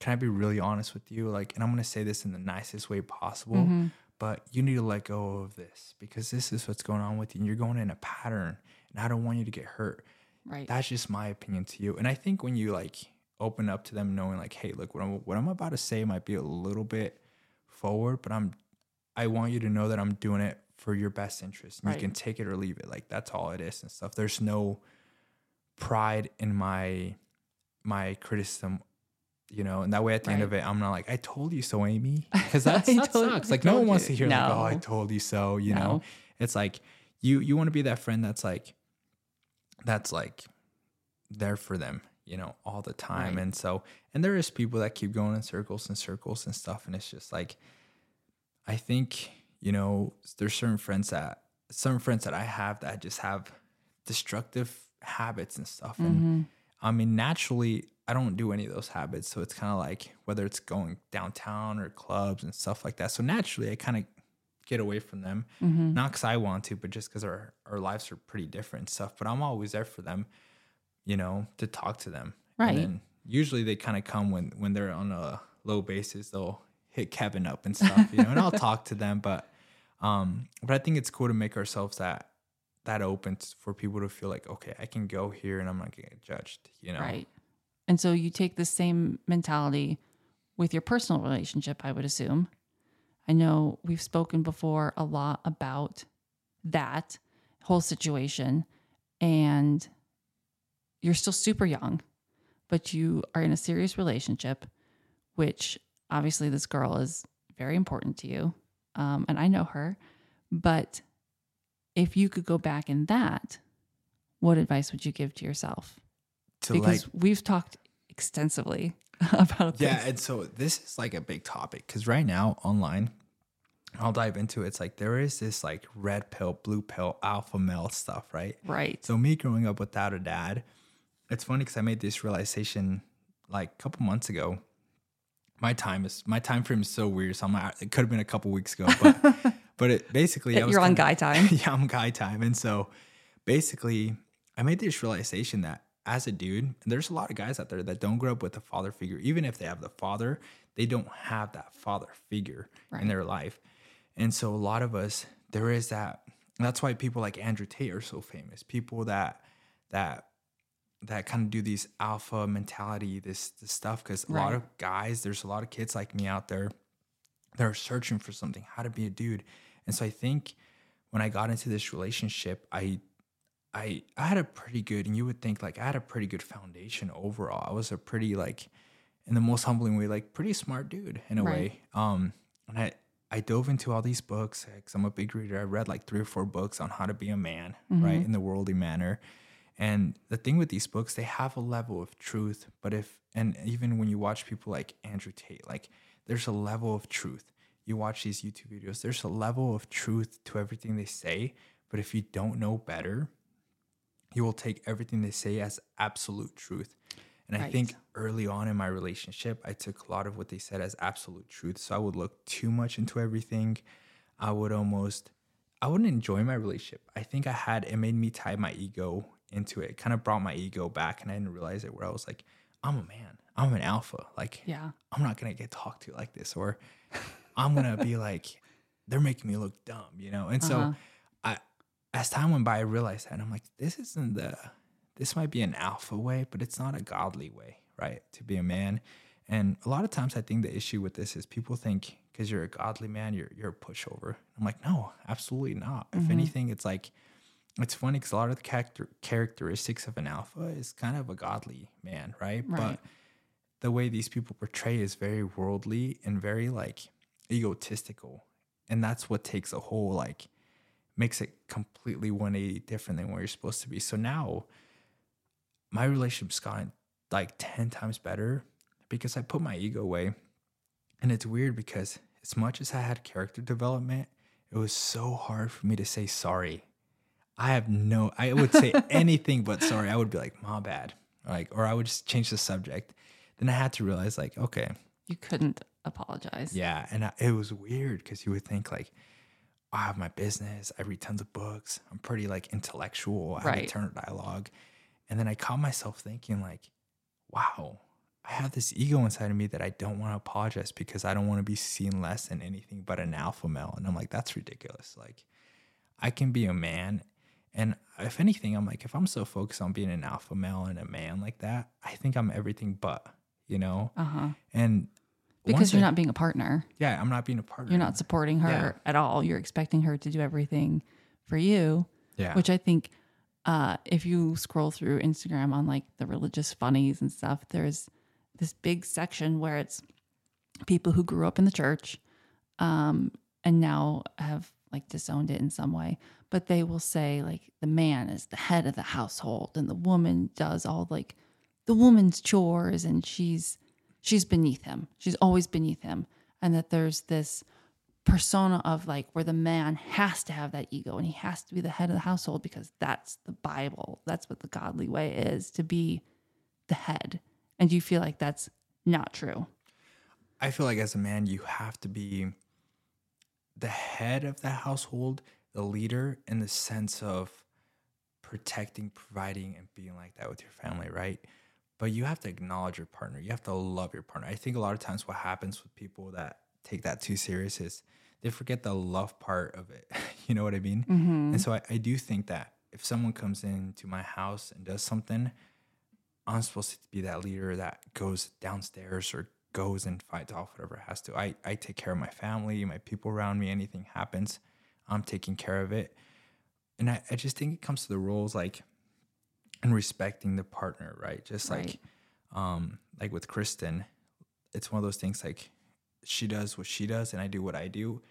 can I be really honest with you? Like, and I'm gonna say this in the nicest way possible, Mm-hmm. But you need to let go of this because this is what's going on with you, and you're going in a pattern, and I don't want you to get hurt. Right. That's just my opinion to you. And I think when you like open up to them, knowing like, hey, look, what I'm what I'm about to say might be a little bit forward, but I'm I want you to know that I'm doing it for your best interest. And Right. you can take it or leave it. Like that's all it is and stuff. There's no pride in my my criticism. You know, and that way at the end of it, I'm not like, I told you so, Amy. <laughs> Because that, I that told- sucks. Like no one wants to hear like, oh, I told you so, you No. know. It's like you you want to be that friend that's like that's like there for them, you know, all the time. Right. And so, and there is people that keep going in circles and circles and stuff. And it's just like, I think, you know, there's certain friends that, certain friends that I have that just have destructive habits and stuff. And Mm-hmm. I mean, naturally, I don't do any of those habits. So it's kind of like whether it's going downtown or clubs and stuff like that. So naturally, I kind of get away from them. Mm-hmm. Not because I want to, but just because our, our lives are pretty different and stuff. But I'm always there for them, you know, to talk to them. Right. Usually they kind of come when when they're on a low basis. They'll hit Kevin up and stuff, you know, and I'll talk to them. But um, but I think it's cool to make ourselves that that open for people to feel like, okay, I can go here and I'm not gonna judged, you know. Right. And so you take the same mentality with your personal relationship, I would assume. I know we've spoken before a lot about that whole situation, and you're still super young, but you are in a serious relationship, which obviously this girl is very important to you. Um, and I know her. But if you could go back in that, what advice would you give to yourself? To because like we've talked extensively <laughs> about Yeah, this. and so this is like a big topic because right now online, I'll dive into it. It's like there is this like red pill, blue pill, alpha male stuff, right? Right. So me growing up without a dad, it's funny because I made this realization like a couple months ago. My time is my time frame is so weird. So I'm like, it could have been a couple weeks ago, but <laughs> but it basically I was You're on kinda- guy <laughs> time. yeah, I'm guy time. And so basically, I made this realization that as a dude, there's a lot of guys out there that don't grow up with a father figure. Even if they have the father, they don't have that father figure Right. in their life. And so a lot of us, there is that. That's why people like Andrew Tate are so famous. People that that that kind of do these alpha mentality, this this stuff. Because a lot of guys, there's a lot of kids like me out there that are searching for something, how to be a dude. And so I think when I got into this relationship, I I I had a pretty good, and you would think like I had a pretty good foundation overall. I was a pretty like in the most humbling way, like pretty smart dude in a Right. way. Um, and I I dove into all these books because I'm a big reader. I read like three or four books on how to be a man, right, in the worldly manner. And the thing with these books, they have a level of truth, but if and even when you watch people like Andrew Tate, like there's a level of truth. You watch these YouTube videos, there's a level of truth to everything they say, but if you don't know better, you will take everything they say as absolute truth. And I think early on in my relationship, I took a lot of what they said as absolute truth. So I would look too much into everything. I would almost, I wouldn't enjoy my relationship. I think I had, it made me tie my ego into it. It kind of brought my ego back and I didn't realize it where I was like, I'm a man, I'm an alpha. Like, Yeah. I'm not gonna get talked to like this, or I'm gonna be <laughs> like, they're making me look dumb, you know. And so, Uh-huh. I, as time went by, I realized that, and I'm like, this isn't the, this might be an alpha way, but it's not a godly way, right? To be a man, and a lot of times, I think the issue with this is people think because you're a godly man, you're you're a pushover. I'm like, no, absolutely not. Mm-hmm. If anything, it's like. It's funny because a lot of the character, characteristics of an alpha is kind of a godly man, right? Right. But the way these people portray is very worldly and very like egotistical and that's what takes a whole like makes it completely 180 different than where you're supposed to be so now my relationship's gotten like 10 times better because i put my ego away and it's weird because as much as i had character development it was so hard for me to say sorry I have no. I would say <laughs> anything but sorry. I would be like, "My bad," like, or I would just change the subject. Then I had to realize, like, okay, You couldn't apologize. yeah, and I, it was weird because you would think like, oh, I have my business. I read tons of books. I'm pretty like intellectual. I have Right. internal dialogue, and then I caught myself thinking like, wow, I have this ego inside of me that I don't want to apologize because I don't want to be seen less than anything but an alpha male, and I'm like, that's ridiculous. Like, I can be a man. And if anything, I'm like, if I'm so focused on being an alpha male and a man like that, I think I'm everything but, you know? Uh huh. And Because you're I- not being a partner. yeah, I'm not being a partner. You're not supporting her Yeah. at all. You're expecting her to do everything for you. Yeah. Which I think, uh, if you scroll through Instagram on like the religious funnies and stuff, there's this big section where it's people who grew up in the church, um, and now have like disowned it in some way. But they will say like the man is the head of the household, and the woman does all like the woman's chores, and she's she's beneath him. She's always beneath him, and that there's this persona of like where the man has to have that ego and he has to be the head of the household because that's the Bible. That's what the godly way is to be the head. And you feel like that's not true? I feel like as a man, you have to be the head of the household, the leader in the sense of protecting, providing, and being like that with your family, right? But you have to acknowledge your partner. You have to love your partner. I think a lot of times what happens with people that take that too serious is they forget the love part of it. <laughs> you know what I mean? Mm-hmm. And so I, I do think that if someone comes into my house and does something, I'm supposed to be that leader that goes downstairs or goes and fights off whatever it has to. I, I take care of my family, my people around me. Anything happens, I'm taking care of it. And I, I just think it comes to the roles like and respecting the partner, right? Just like Right. um like with Kristen, it's one of those things like she does what she does and I do what I do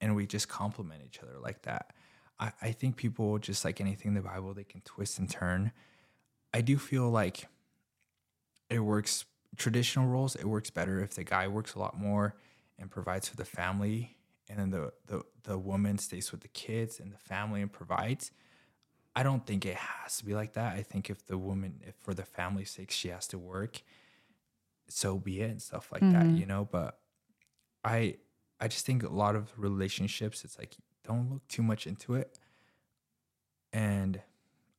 and we just complement each other like that. I, I think people just like anything in the Bible, they can twist and turn. I do feel like it works traditional roles, it works better if the guy works a lot more and provides for the family and then the the, the woman stays with the kids and the family and provides. I don't think it has to be like that. I think if the woman, if for the family's sake, she has to work, so be it and stuff like that, mm-hmm. you know. But I, I just think a lot of relationships, it's like don't look too much into it, and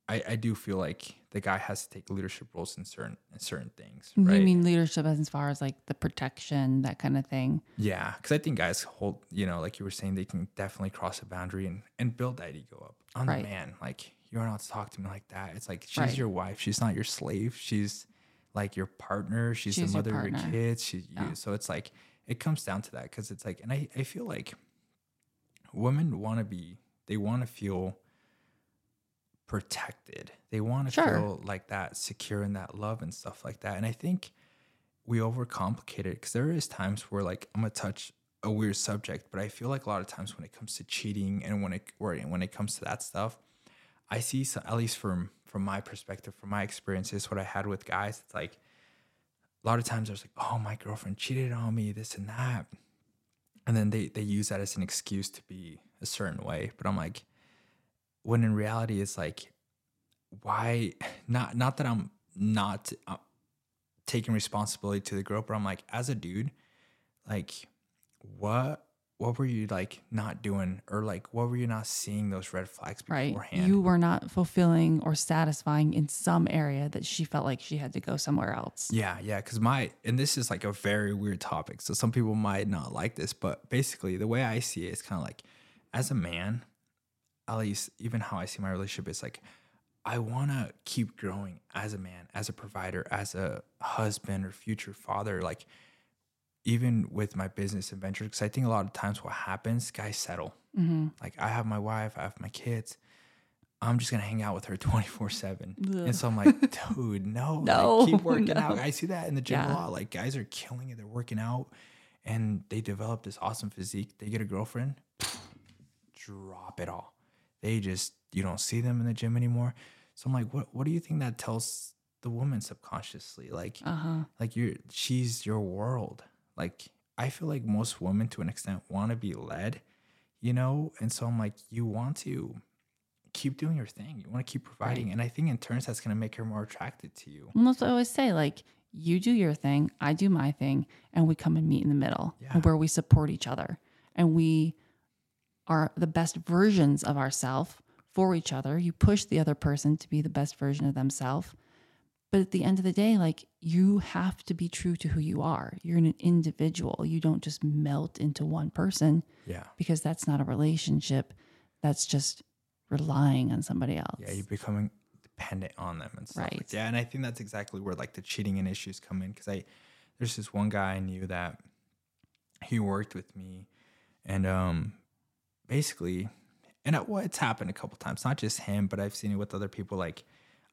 I, I do feel like the guy has to take leadership roles in certain in certain things, right? You mean leadership as far as like the protection, that kind of thing? Yeah, because I think guys hold, you know, like you were saying, they can definitely cross a boundary and, and build that ego up. I'm Right. the man. Like, you're not to talk to me like that. It's like, she's Right. your wife. She's not your slave. She's like your partner. She's, She's the your mother of your kids. She's Yeah. you. So it's like, it comes down to that because it's like, and I, I feel like women want to be, they want to feel protected. They want to Sure. feel like that secure in that love and stuff like that. And I think we overcomplicate it because there is times where like I'm gonna touch a weird subject, but I feel like a lot of times when it comes to cheating and when it or when it comes to that stuff, I see so, at least from from my perspective, from my experiences, what I had with guys, it's like a lot of times I was like, oh my girlfriend cheated on me, this and that. And then they they use that as an excuse to be a certain way. But I'm like, when in reality it's like why not not that i'm not uh, taking responsibility to the girl but i'm like as a dude like what what were you like not doing or like what were you not seeing those red flags Right. beforehand You were not fulfilling or satisfying in some area that she felt like she had to go somewhere else. Yeah, yeah, because my and this is like a very weird topic, so some people might not like this, but basically the way I see it is kind of like, as a man, at least even how I see my relationship is like, I want to keep growing as a man, as a provider, as a husband or future father, like even with my business and ventures, because I think a lot of times what happens, guys settle. Mm-hmm. Like I have my wife, I have my kids. I'm just gonna hang out with her <laughs> 24 seven. And so I'm like, <laughs> dude, no, like, No, keep <laughs> working no. out. I see that in the gym a lot. Like guys are killing it. They're working out, and they develop this awesome physique. They get a girlfriend, <sniffs> drop it all. They just you don't see them in the gym anymore. So I'm like, what? What do you think that tells the woman subconsciously? Like, Uh huh. like you're she's your world like i feel like most women to an extent want to be led you know and so i'm like you want to keep doing your thing. You want to keep providing, and I think in turns that's going to make her more attracted to you. And that's what I always say. Like, you do your thing, I do my thing, and we come and meet in the middle Yeah. where we support each other. And we are the best versions of ourselves for each other. You push the other person to be the best version of themselves. But at the end of the day, like you have to be true to who you are. You're an individual. You don't just melt into one person Yeah. because that's not a relationship. That's just relying on somebody else. Yeah, you're becoming dependent on them and stuff. Like, Right. yeah, and I think that's exactly where like the cheating and issues come in because I there's this one guy I knew that he worked with me, and um, basically, and it, well, it's happened a couple times. Not just him, but I've seen it with other people. Like,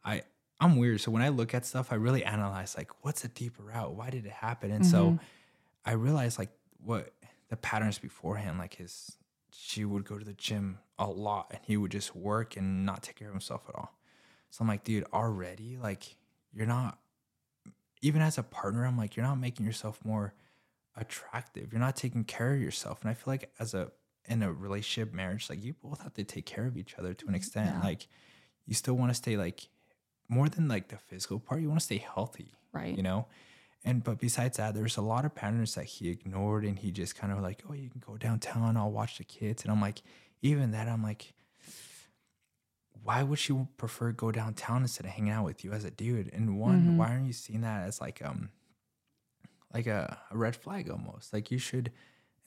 I I'm weird, so when I look at stuff, I really analyze like what's a deeper root? Why did it happen? And so mm-hmm. I realized like what the patterns beforehand, like his she would go to the gym a lot and he would just work and not take care of himself at all. So I'm like, dude, already, like, you're not, even as a partner, I'm like, you're not making yourself more attractive. You're not taking care of yourself. And I feel like as a, in a relationship, marriage, like, you both have to take care of each other to an mm-hmm. extent. Yeah. Like, you still want to stay, like, more than like the physical part, you want to stay healthy Right. you know? And but besides that there's a lot of patterns that he ignored and he just kind of like oh you can go downtown i'll watch the kids. And i'm like even that i'm like why would she prefer go downtown instead of hanging out with you as a dude? And one why aren't you seeing that as like um like a, a red flag almost? Like you should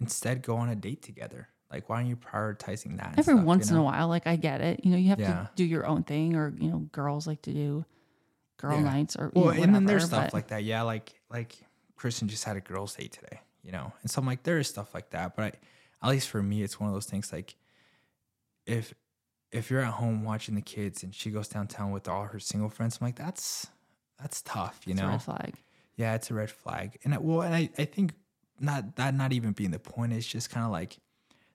instead go on a date together like why aren't you prioritizing that Every stuff, you once in a while, like I get it. You know, you have Yeah. to do your own thing, or you know, girls like to do girl Yeah. nights, or Well, know, and then there's whatever, stuff but- like that. Yeah, like like Kristen just had a girls' date today, you know, and so I'm like, there is stuff like that. But I, at least for me, it's one of those things like if if you're at home watching the kids and she goes downtown with all her single friends, I'm like, that's that's tough, you it's know. red flag. Yeah, it's a red flag. And I, well, and I, I think not that not even being the point It's just kind of like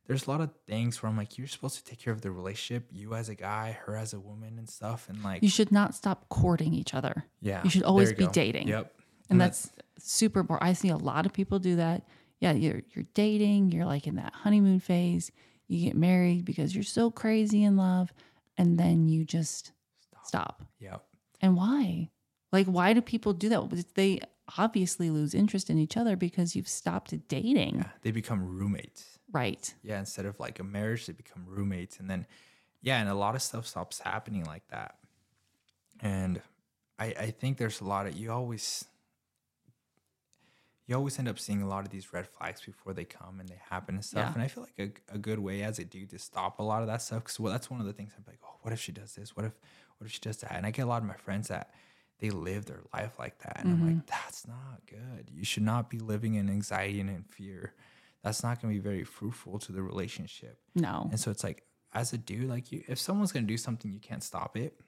there's a lot of things where I'm like, you're supposed to take care of the relationship, you as a guy, her as a woman, and stuff. And like, You should not stop courting each other. yeah, you should always you be go. dating. Yep. and that's super important. I see a lot of people do that. Yeah, you're you're dating, you're like in that honeymoon phase. You get married because you're so crazy in love, and then you just stop. Yep. And why? Like, why do people do that? They obviously lose interest in each other because you've stopped dating. Yeah, they become roommates. Right. Yeah, instead of like a marriage, they become roommates, and then yeah, and a lot of stuff stops happening like that. And I I think there's a lot of you always you always end up seeing a lot of these red flags before they come and they happen and stuff. Yeah. And I feel like a, a good way as a dude to stop a lot of that stuff because well, that's one of the things I'm like, oh, what if she does this? What if what if she does that? And I get a lot of my friends that they live their life like that, and I'm like, mm-hmm. that's not good. You should not be living in anxiety and in fear. That's not going to be very fruitful to the relationship. No. And so it's like, as a dude, like you, if someone's gonna do something, you can't stop it,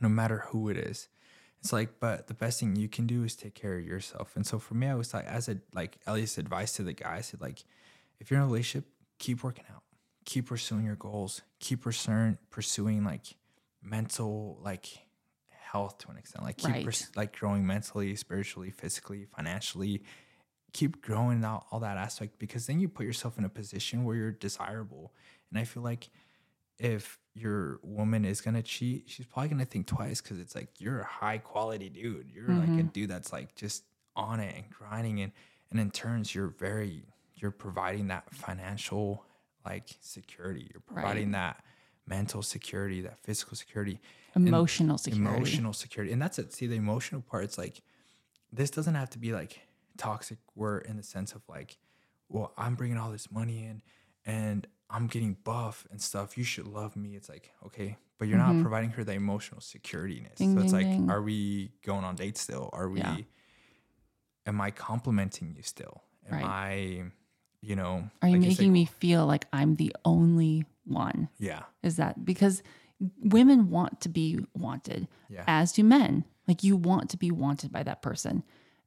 no matter who it is. It's like, but the best thing you can do is take care of yourself. And so for me, I was like, as a like least advice to the guy, I said like, if you're in a relationship, keep working out, keep pursuing your goals, keep pursuing pursuing like mental like health to an extent, like keep Right. purs- like growing mentally, spiritually, physically, financially. Keep growing out all that aspect because then you put yourself in a position where you're desirable. And I feel like if your woman is gonna cheat, she's probably gonna think twice because it's like you're a high quality dude. You're like a mm-hmm. dude that's like just on it and grinding and and in turns you're very you're providing that financial like security. You're providing that mental security, that physical security, Emotional security. emotional security. And that's it. See, the emotional part, it's like this doesn't have to be like toxic were in the sense of like, well, I'm bringing all this money in and I'm getting buff and stuff. You should love me. It's like, okay, but you're not providing her the emotional securityness. Mm-hmm. Ding, so it's ding, like, ding. are we going on dates still? Are we, Yeah. am I complimenting you still? Am Right. I, you know, Are you like making me feel like I'm the only one? Yeah. Is that because women want to be wanted, Yeah. as do men. Like you want to be wanted by that person.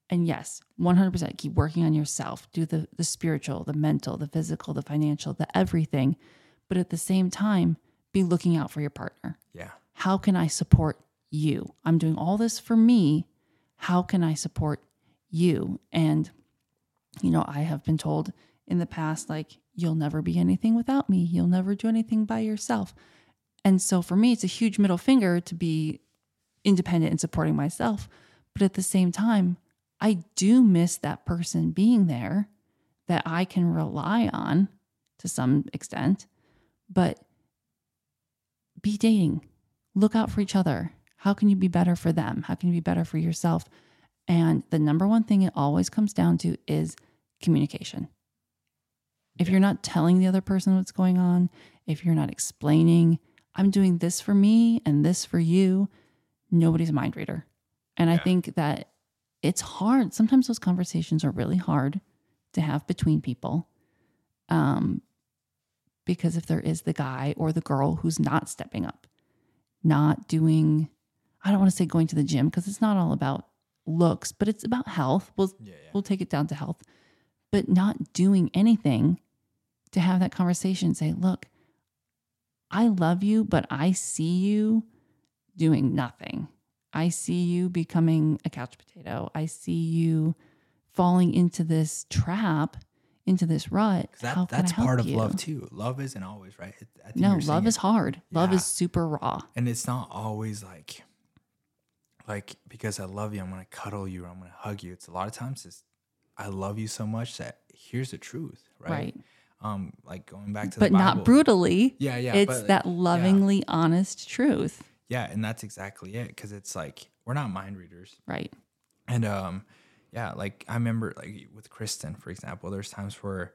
And yes, 100% keep working on yourself. Do the, the spiritual, the mental, the physical, the financial, the everything. But at the same time, be looking out for your partner. Yeah. How can I support you? I'm doing all this for me. How can I support you? And, you know, I have been told in the past, like, you'll never be anything without me. You'll never do anything by yourself. And so for me, it's a huge middle finger to be independent and supporting myself. But at the same time, I do miss that person being there that I can rely on to some extent. But be dating, look out for each other. How can you be better for them? How can you be better for yourself? And the number one thing it always comes down to is communication. If you're not telling the other person what's going on, if you're not explaining, I'm doing this for me and this for you, nobody's a mind reader. And I think that it's hard. Sometimes those conversations are really hard to have between people. Um, because if there is the guy or the girl who's not stepping up, not doing, I don't want to say going to the gym because it's not all about looks, but it's about health. We'll Yeah, yeah. we'll take it down to health, but not doing anything to have that conversation. Say, look, I love you, but I see you doing nothing. I see you becoming a couch potato. I see you falling into this trap, into this rut. that, that's part of you? love too. Love isn't always right. I think No, love it. is hard. Love Yeah. is super raw. and it's not always like like because I love you, I'm gonna cuddle you, or I'm gonna hug you. It's a lot of times it's I love you so much that here's the truth, right? Right. Um, like going back to But not brutally. Yeah, yeah. it's but, that lovingly honest truth. Yeah, and that's exactly it. Because it's like we're not mind readers, Right. and um, yeah, like I remember like with Kristen, for example, there's times where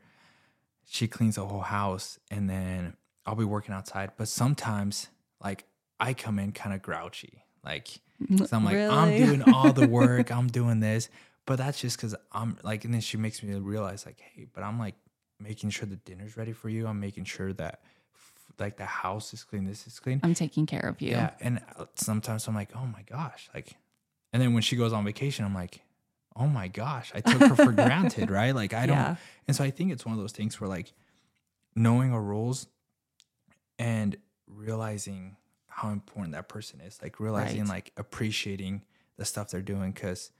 she cleans the whole house, and then I'll be working outside, but sometimes like I come in kind of grouchy, like so I'm like I'm doing all the work, <laughs> I'm doing this, but that's just because I'm like, and then she makes me realize like, hey, but I'm like making sure the dinner's ready for you. I'm making sure that like the house is clean, this is clean. I'm taking care of you. Yeah, and uh, sometimes I'm like, oh my gosh, like, and then when she goes on vacation, I'm like, oh my gosh, I took her for <laughs> granted, right? Like I don't, Yeah. and so I think it's one of those things where like knowing our roles and realizing how important that person is, like realizing Right. like appreciating the stuff they're doing, because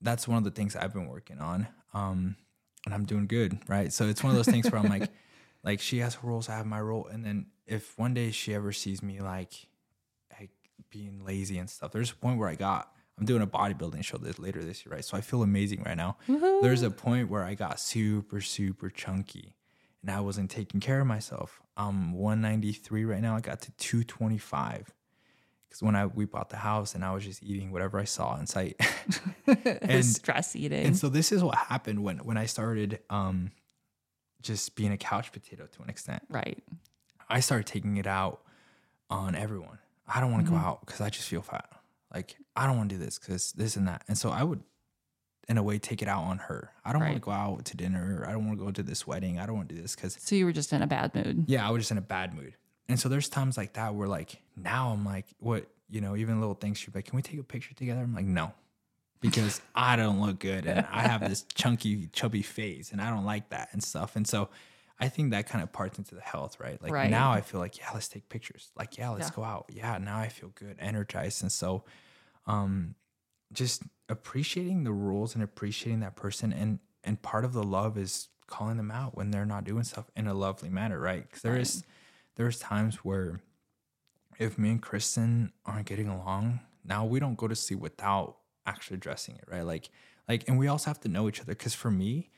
that's one of the things I've been working on, um, and I'm doing good, right? So it's one of those things where I'm like, <laughs> like she has her roles, I have my role, and then if one day she ever sees me like, like being lazy and stuff, there's a point where I got. I'm doing a bodybuilding show this later this year, right? So I feel amazing right now. There's a point where I got super, super chunky and I wasn't taking care of myself. I'm 193 right now. I got to 225 because when I we bought the house and I was just eating whatever I saw in sight. <laughs> and stress eating. and so this is what happened when when I started um just being a couch potato to an extent. right. I started taking it out on everyone. I don't want to Mm-hmm. go out because I just feel fat. Like I don't want to do this because this and that. And so I would, in a way, take it out on her. I don't want to go out to dinner. I don't want to go to this wedding. I don't want to do this because So you were just in a bad mood. yeah, I was just in a bad mood. And so there's times like that where like now I'm like, what you know, even little things she'd be like, can we take a picture together? I'm like, no, because <laughs> I don't look good and I have this chunky, chubby face and I don't like that and stuff. And so I think that kind of parts into the health, right? Like Right. now I feel like, yeah, let's take pictures. Like, yeah, let's Yeah. go out. Yeah, now I feel good, energized. And so um just appreciating the rules and appreciating that person and and part of the love is calling them out when they're not doing stuff in a lovely manner, right? Because there is there's times where if me and Kristen aren't getting along, now we don't go to sleep without actually addressing it, right? Like like and we also have to know each other because for me,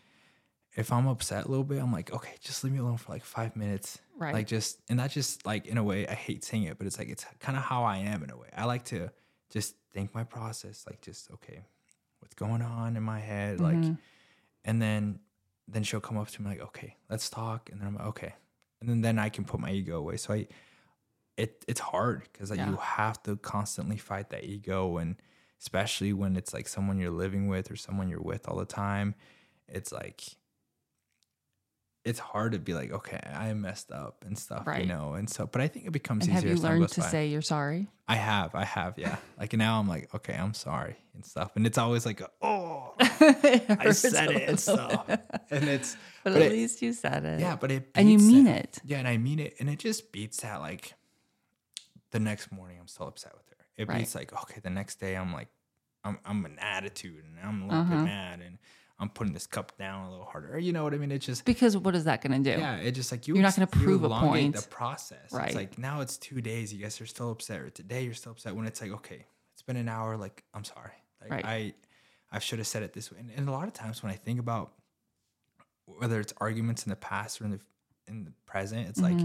if I'm upset a little bit, I'm like, okay, just leave me alone for like five minutes. Right. Like just and that's just like in a way, I hate saying it, but it's like it's kind of how I am in a way. I like to just think my process, like just okay, what's going on in my head, like mm-hmm. and then then she'll come up to me like, okay, let's talk. And then I'm like, okay. And then, then I can put my ego away. So I it it's hard because like, Yeah. you have to constantly fight that ego and especially when it's like someone you're living with or someone you're with all the time, it's like it's hard to be like, okay, I messed up and stuff, Right. you know. And so, but I think it becomes And easier. have you learned to by. say you're sorry? I have, I have, yeah. like now, I'm like, okay, I'm sorry and stuff, and it's always like, oh, <laughs> I said it and stuff, and it's, <laughs> But, but at it- least you said it. yeah, but it and you mean that- it. yeah, and I mean it, and it just beats that like the next morning I'm still upset with. It Right. like okay, the next day I'm like I'm I'm an attitude and I'm a little Uh-huh. bit mad and I'm putting this cup down a little harder. You know what I mean? It's just Because what is that going to do? yeah, it just like you You're not gonna you prove a point. The process, Right. It's like now it's two days. You guys are still upset, or today you're still upset. When it's like, okay, it's been an hour. Like I'm sorry. Like Right. I, I should have said it this way. And, and a lot of times when I think about whether it's arguments in the past or in the in the present, it's like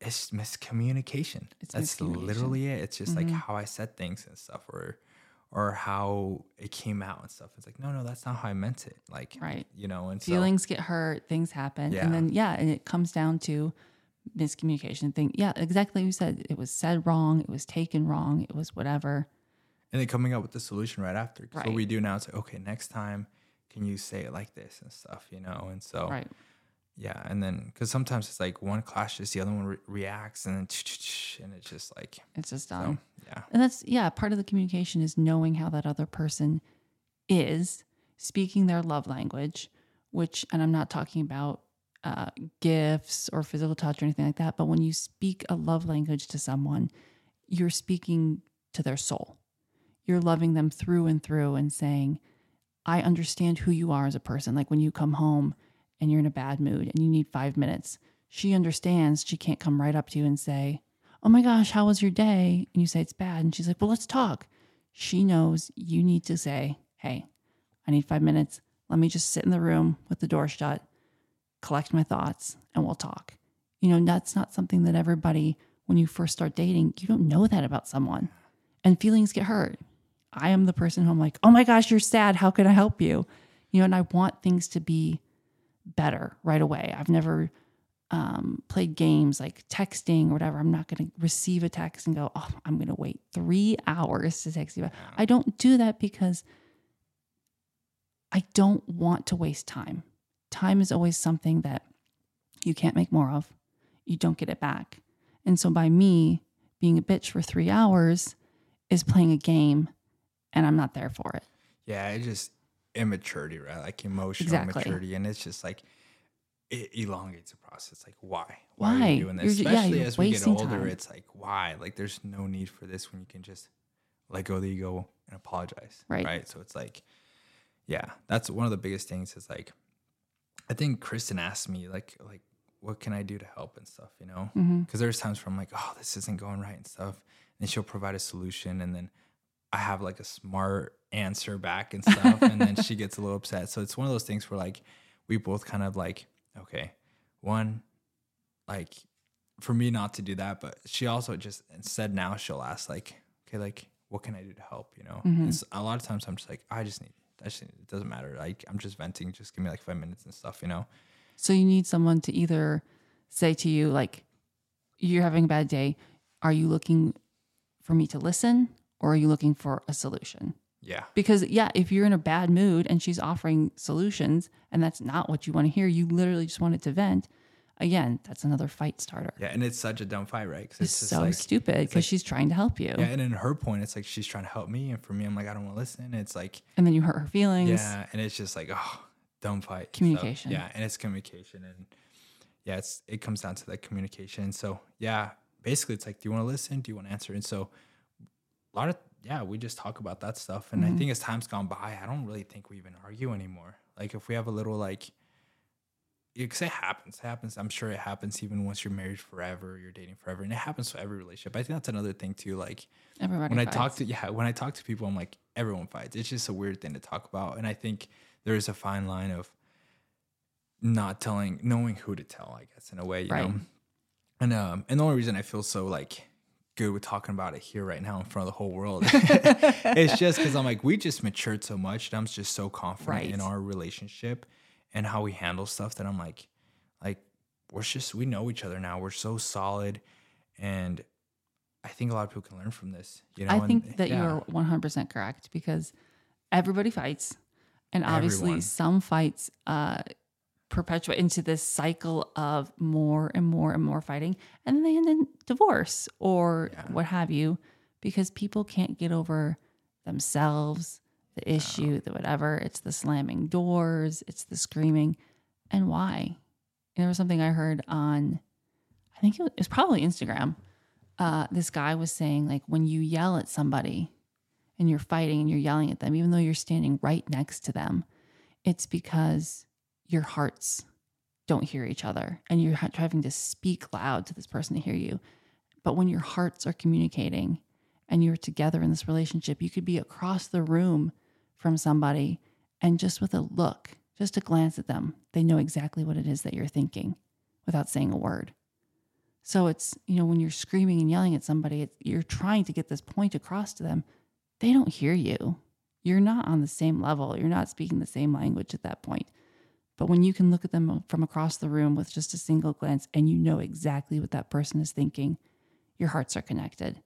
it's miscommunication. Mm-hmm. It's That's miscommunication. Mm-hmm. literally it. It's just like how I said things and stuff, or or how it came out and stuff. It's like, no, no, that's not how I meant it. Like, Right. You know, and so, Feelings get hurt, things happen. Yeah. And then, yeah, and it comes down to miscommunication thing. Yeah, exactly. You said it was said wrong, it was taken wrong, it was whatever. and then coming up with the solution right after. Right. What we do now is like, okay, next time, can you say it like this and stuff, you know? And so, Right. Yeah, and then because sometimes it's like one clashes, the other one re- reacts, and then and it's just like, It's just so, done. yeah, And that's, yeah, part of the communication is knowing how that other person is, speaking their love language, which, and I'm not talking about uh, gifts or physical touch or anything like that, but when you speak a love language to someone, you're speaking to their soul. You're loving them through and through and saying, I understand who you are as a person. Like when you come home and you're in a bad mood and you need five minutes, she understands she can't come right up to you and say, Oh my gosh, how was your day? And you say it's bad. And she's like, Well, let's talk. She knows you need to say, Hey, I need five minutes. Let me just sit in the room with the door shut, collect my thoughts, and we'll talk. You know, that's not something that everybody, when you first start dating, you don't know that about someone. And feelings get hurt. I am the person who I'm like, oh my gosh, you're sad. How can I help you? You know, and I want things to be better right away. I've never um, played games like texting or whatever. I'm not going to receive a text and go, oh, I'm going to wait three hours to text you. back. I don't do that because I don't want to waste time. Time is always something that you can't make more of. You don't get it back. And so by me being a bitch for three hours is playing a game and I'm not there for it. yeah, it just immaturity, right? Like emotional Exactly. maturity, and it's just like it elongates the process. Like, why? are Why? Are you doing this? You're ju- yeah, Especially as we get older, time. it's like, why? Like, there's no need for this when you can just let go of the ego and apologize. Right. Right. So it's like, yeah, that's one of the biggest things. Is like, I think Kristen asked me like, like, what can I do to help and stuff, you know? Because Mm-hmm. there's times where I'm like, oh, this isn't going right and stuff, and she'll provide a solution, and then I have like a smart answer back and stuff, and then she gets a little upset. So it's one of those things where like we both kind of like, okay, one, like for me not to do that, but she also just instead now she'll ask like, okay, like what can I do to help? You know, Mm-hmm. It's- a lot of times I'm just like, I just need, I just need, it doesn't matter. Like I'm just venting. Just give me like five minutes and stuff. You know. So you need someone to either say to you, like, you're having a bad day. Are you looking for me to listen or are you looking for a solution? Yeah. Because, yeah, if you're in a bad mood and she's offering solutions and that's not what you want to hear, you literally just want it to vent. Again, that's another fight starter. Yeah, and it's such a dumb fight, right? 'Cause It's just so like- stupid because like- she's trying to help you. Yeah, and in her point, it's like she's trying to help me, and for me, I'm like, I don't want to listen. It's like, And then you hurt her feelings. yeah, and it's just like, oh, dumb fight. So, Communication. yeah, and it's communication, and yeah, it's it comes down to that communication. So yeah, basically, it's like, do you want to listen? Do you want to answer? And so a lot of yeah, we just talk about that stuff, and I think as time's gone by, I don't really think we even argue anymore. Like if we have a little like. Because it happens, it happens. I'm sure it happens even once you're married forever, you're dating forever, and it happens to every relationship. I think that's another thing too. Like, Everybody when I talk to yeah, when I talk to people, I'm like everyone fights. It's just a weird thing to talk about, and I think there is a fine line of not telling, knowing who to tell. I guess in a way, you Right. know. And um, and the only reason I feel so like good with talking about it here right now in front of the whole world, <laughs> it's just because I'm like we just matured so much, and I'm just so confident in our relationship and how we handle stuff that I'm like, like we're just we know each other now. We're so solid, and I think a lot of people can learn from this. You know, I and- think that yeah. you're 100% correct because everybody fights. And obviously, Everyone. some fights uh, perpetuate into this cycle of more and more and more fighting. And then they end in divorce or what have you because people can't get over themselves, the issue, the whatever. It's the slamming doors, it's the screaming. And why? And there was something I heard on, I think it was, it was probably Instagram uh, this guy was saying like when you yell at somebody and you're fighting and you're yelling at them, even though you're standing right next to them, it's because your hearts don't hear each other and you're having to speak loud to this person to hear you. But when your hearts are communicating and you're together in this relationship, you could be across the room from somebody and just with a look, just a glance at them, they know exactly what it is that you're thinking without saying a word. So it's, you know, when you're screaming and yelling at somebody, you're trying to get this point across to them. They don't hear you. You're not on the same level. You're not speaking the same language at that point. But when you can look at them from across the room with just a single glance and you know exactly what that person is thinking, your hearts are connected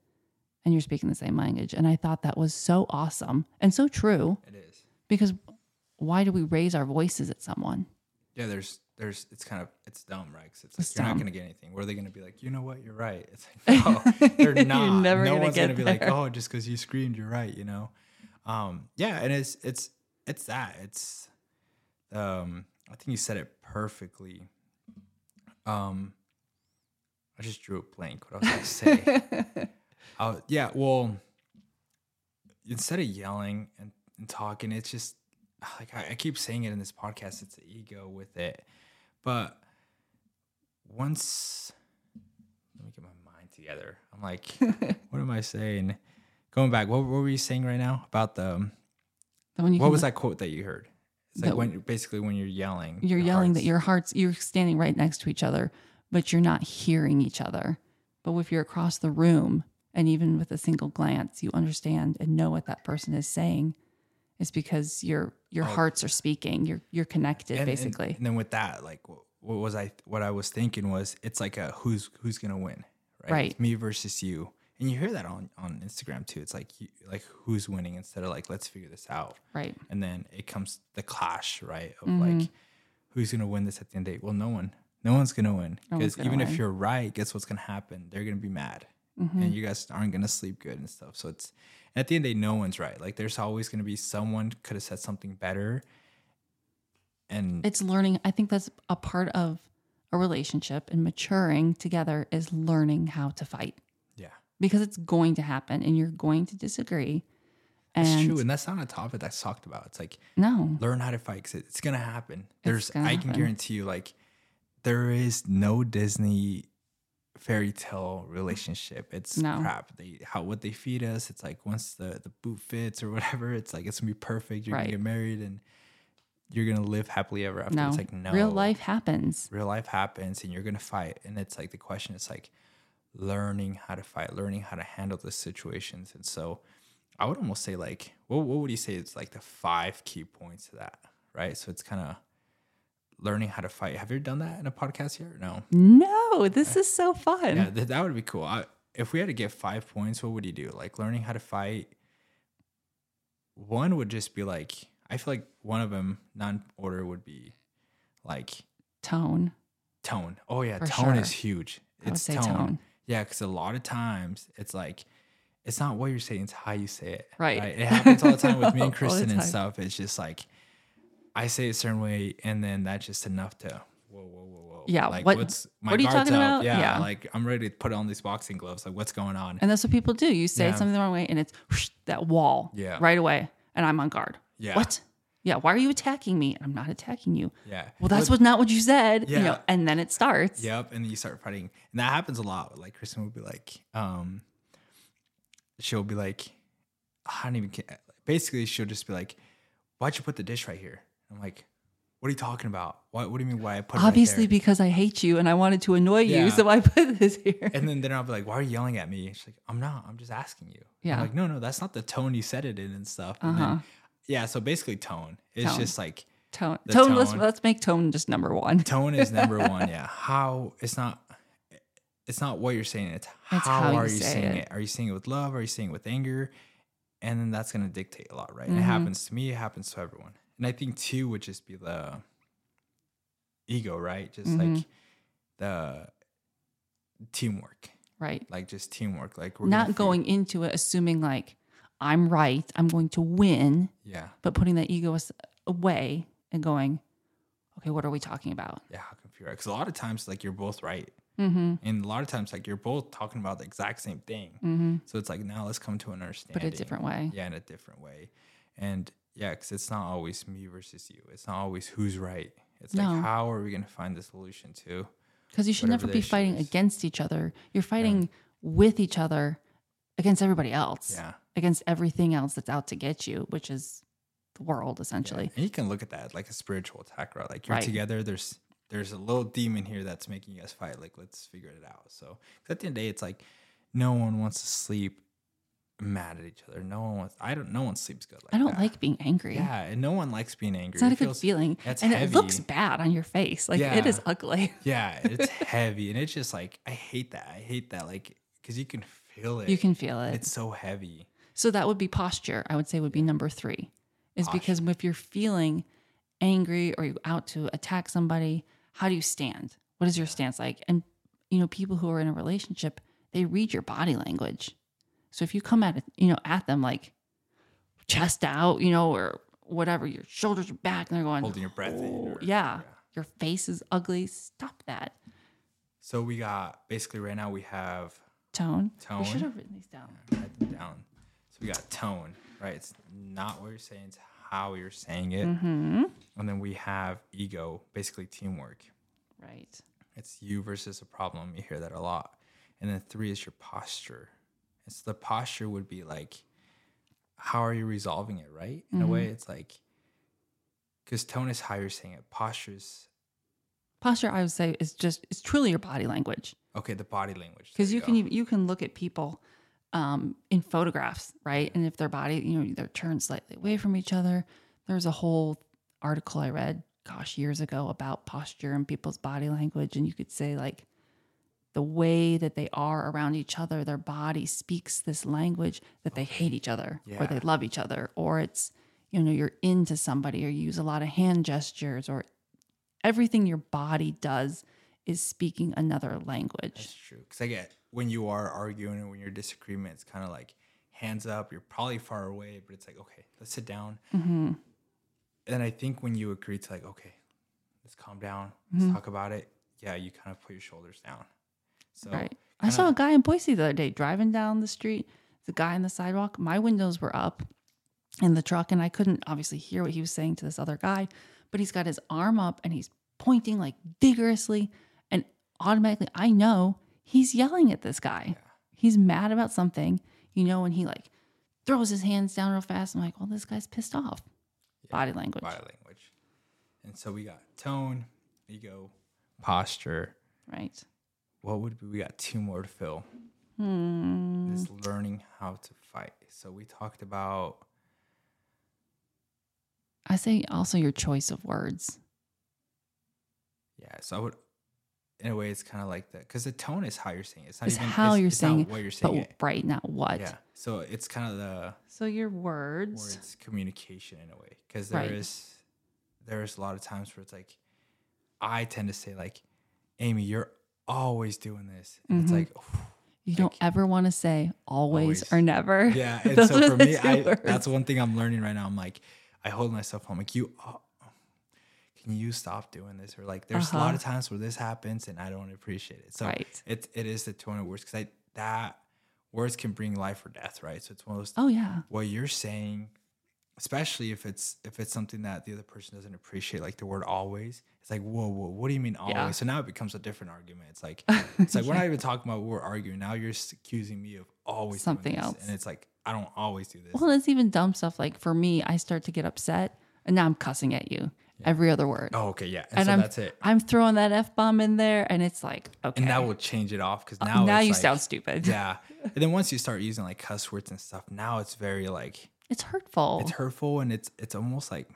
and you're speaking the same language. And I thought that was so awesome and so true It is. because why do we raise our voices at someone? Yeah, there's there's it's kind of it's dumb, right? 'Cause it's like It's you're dumb. not gonna get anything. Where are they gonna be like, you know what, you're right? It's like <laughs> no, they're <laughs> You're not. never no gonna one's gonna be like, oh, just because you screamed, you're right. You know, um, yeah, and it's it's it's that it's um I think you said it perfectly. Um, I just drew a blank. What I was gonna say. <laughs> Uh, yeah, well, instead of yelling and, and talking, it's just like I, I keep saying it in this podcast. It's the ego with it, but once let me get my mind together. I'm like, <laughs> what am I saying? Going back, what, what were you saying right now about the? You What was that quote that you heard? It's like when basically when you're yelling, You're your yelling that your hearts, you're standing right next to each other, but you're not hearing each other. But if you're across the room and even with a single glance, you understand and know what that person is saying, it's because your your oh. hearts are speaking. You're you're connected Oh. and- and- basically. And, then with that, like, what, what was I? What I was thinking was, it's like a who's who's gonna win, right? Right. It's me versus you, and you hear that on on Instagram too. It's like you, like who's winning instead of like let's figure this out, right. and then it comes the clash, right? Of Mm-hmm. like who's gonna win this at the end of the day? Well, no one, no one's gonna win because gonna even win. if you're right, guess what's gonna happen? They're gonna be mad, Mm-hmm. and you guys aren't gonna sleep good and stuff. So it's at the end of the day, no one's right. Like there's always gonna be someone could have said something better. And It's learning. I think that's a part of a relationship and maturing together is learning how to fight because it's going to happen and you're going to disagree. And It's true, and that's not a topic that's talked about. It's like no, learn how to fight because it's gonna happen. There's, gonna I can guarantee you, like there is no Disney fairy tale relationship. It's No. crap. They how what they feed us. It's like once the the boot fits or whatever, it's like it's gonna be perfect. You're Right. gonna get married and you're gonna live happily ever after. no, It's like no, real life happens. real life happens and you're gonna fight and it's like the question is like learning how to fight learning how to handle the situations and so i would almost say like what, what would you say is like the five key points to that right so it's kind of learning how to fight have you ever done that in a podcast yet no No, this eh. is so fun. yeah th- that would be cool I, if we had to get five points what would you do like learning how to fight one would just be like i feel like one of them non-order would be like Tone. tone. Oh yeah, For tone sure. is huge. It's tone. tone. Yeah, because a lot of times it's like it's not what you're saying; it's how you say it. Right. It happens all the time with <laughs> me and Kristen and stuff. It's just like I say it a certain way, and then that's just enough to whoa, whoa, whoa, whoa. Yeah, Like what- what's my what are you guard's talking up. about? Yeah, Yeah. Like I'm ready to put on these boxing gloves. Like what's going on? And that's what people do. You say Yeah. something the wrong way and it's whoosh, that wall Yeah. right away. And I'm on guard. Yeah. What? Yeah. Why are you attacking me? I'm not attacking you. Yeah. Well, that's What- what not what you said. You Yeah. know, and then it starts. Yep, and then you start fighting, and that happens a lot. Like Kristen would be like, um, she'll be like, I don't even. Care. Basically, she'll just be like, "Why'd you put the dish right here?" I'm like, "What are you talking about? What What do you mean? Why I put Obviously, right there?" because I hate you and I wanted to annoy Yeah. you, so I put this here. And then then I'll be like, "Why are you yelling at me?" She's like, "I'm not. I'm just asking you." Yeah. I'm like, "No, no, that's not the tone you said it in and stuff." And Uh-huh. Yeah. So basically, tone. It's Tone. just like Tone. The Tone. Let's let's make tone just number one. <laughs> tone is number <laughs> one. Yeah. How it's not. It's not what you're saying. It's how, It's how you are you say saying it. it. Are you saying it with love? Are you saying it with anger? And then that's gonna dictate a lot, right? Mm-hmm. And it happens to me. It happens to everyone. And I think two would just be the ego, right? Just Mm-hmm. like the teamwork, Right. like just teamwork. Like we're Not going into it assuming like I'm right, I'm going to win, Yeah. but putting that ego away and going, okay, what are we talking about? Yeah. How can feel right? Because a lot of times, like you're both right. Mm-hmm. And a lot of times, like you're both talking about the exact same thing. Mm-hmm. So it's like now let's come to an understanding. But a different way. Yeah, in a different way. And yeah, because it's not always me versus you. It's not always who's right. It's No. like how are we gonna find the solution to? Because you should never be fighting is. against each other. You're fighting with each other against everybody else, Yeah. Against everything else that's out to get you, which is the world Yeah. essentially. And you can look at that like a spiritual attack, right? Like you're Right. together. There's there's a little demon here that's making you guys fight. Like let's figure it out. So at the end of the day, it's like no one wants to sleep mad at each other. No one wants. I don't. No one sleeps good. Like I don't that. like being angry. Yeah, and no one likes being angry. It's not It a good feels- feeling. it's and it looks bad on your face. Like it Yeah. is ugly. <laughs> Yeah, it's heavy, and it's just like I hate that. I hate that. Like because you can feel it. You can feel it. It's so heavy. So that would be posture, I would say would be number three. Is because if you're feeling angry or you're out to attack somebody, how do you stand? What is your stance like? And you know, people who are in a relationship, they read your body language. So if you come at it, you know, at them like chest out, you know, or whatever, your shoulders are back and they're going Holding your breath in, "Oh," or- yeah, yeah. Your face is ugly. Stop that. So we got basically right now we have Tone. Tone. We should have written these down. write them down. We got tone, right? It's not what you're saying, it's how you're saying it. Mm-hmm. And then we have ego, basically teamwork. Right. It's you versus a problem. You hear that a lot. And then three is your posture. It's the posture would be like, how are you resolving it, right? In a way, it's like, because tone is how you're saying it. Posture is, Posture, I would say, is just it's truly your body language. okay, the body language. because There you can you can look at people um, in photographs, right? And if their body, you know, they're turned slightly away from each other. There's a whole article I read, gosh, years ago about posture and people's body language, and you could say like the way that they are around each other, their body speaks this language that they hate each other or they love each other, or it's you know you're into somebody or you use a lot of hand gestures or everything your body does is speaking another language. That's true. Because I get when you are arguing and when you're disagreement, it's kind of like hands up. You're probably far away, but it's like, okay, let's sit down. Mm-hmm. And I think when you agree to like, okay, let's calm down, let's Mm-hmm. talk about it. Yeah, you kind of put your shoulders down. So Right. I saw a guy in Boise the other day driving down the street. The guy on the sidewalk. My windows were up in the truck, and I couldn't obviously hear what he was saying to this other guy. But he's got his arm up and he's pointing like vigorously, and automatically I know he's yelling at this guy. He's mad about something, you know, when he like throws his hands down real fast. I'm like, well, this guy's pissed off. Body language. body language. And so we got tone, ego, posture. Right. What would be, we got two more to fill? Hmm. Is learning how to fight. So we talked about I say also your choice of words. yeah. So I would, in a way, it's kind of like that because the tone is how you're saying it. It's not It's even how it's, you're it's saying not what you're but saying. it. right now what? Yeah. So it's kind of the So your words. words communication in a way because there is Right. there's a lot of times where it's like I tend to say like Amy you're always doing this and it's Mhm. like You don't ever want to say always, Always. or never. yeah <laughs> and so for me I, that's one thing I'm learning right now I'm like I hold myself I'm like you can you stop doing this or like there's a lot Uh-huh. of times where this happens and I don't appreciate it so Right. it it is the tone of words because that words can bring life or death right so it's one of those Oh yeah. what you're saying especially if it's if it's something that the other person doesn't appreciate like the word always it's like whoa whoa what do you mean always Yeah. so now it becomes a different argument it's like <laughs> it's like we're not even talking about what we're arguing now you're accusing me of always Something else. and it's like i don't always do this Well, it's even dumb stuff. Like for me, I start to get upset, and now I'm cussing at you every other word. oh okay yeah and, and so I'm that's it I'm throwing that f bomb in there, and it's like okay. and that will change it off because uh, now now now you like- sound stupid. yeah <laughs> and then once you start using like cuss words and stuff now it's very like It's hurtful. it's hurtful and it's it's almost like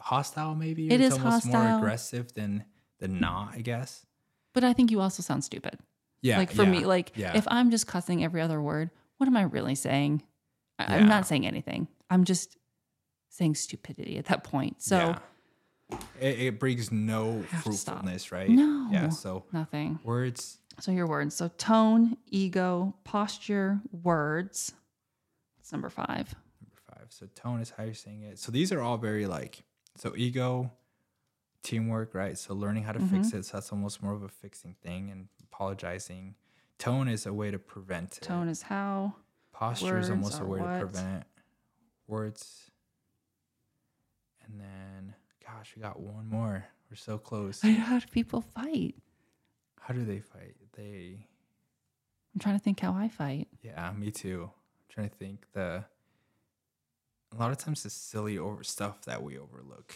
hostile maybe It it's is almost more aggressive than than not i guess but I think you also sound stupid. yeah like for me, like yeah. if I'm just cussing every other word, what am I really saying? I- I'm Yeah. not saying anything. I'm just saying stupidity at that point. So Yeah. It, it brings no Have to stop. fruitfulness, right? No. Yeah. So nothing. words, So your words. So tone, ego, posture, words. It's number five. number five. So tone is how you're saying it. So these are all very like so ego, teamwork, right? So learning how to Mm-hmm. fix it. So that's almost more of a fixing thing and apologizing. Tone is a way to prevent it. Tone is how. Posture is almost a way what? to prevent it. Words. And then, gosh, we got one more. We're so close. I know how do people fight? How do they fight? They, I'm trying to think how I fight. yeah, me too. I'm trying to think. The a lot of times the silly over stuff that we overlook.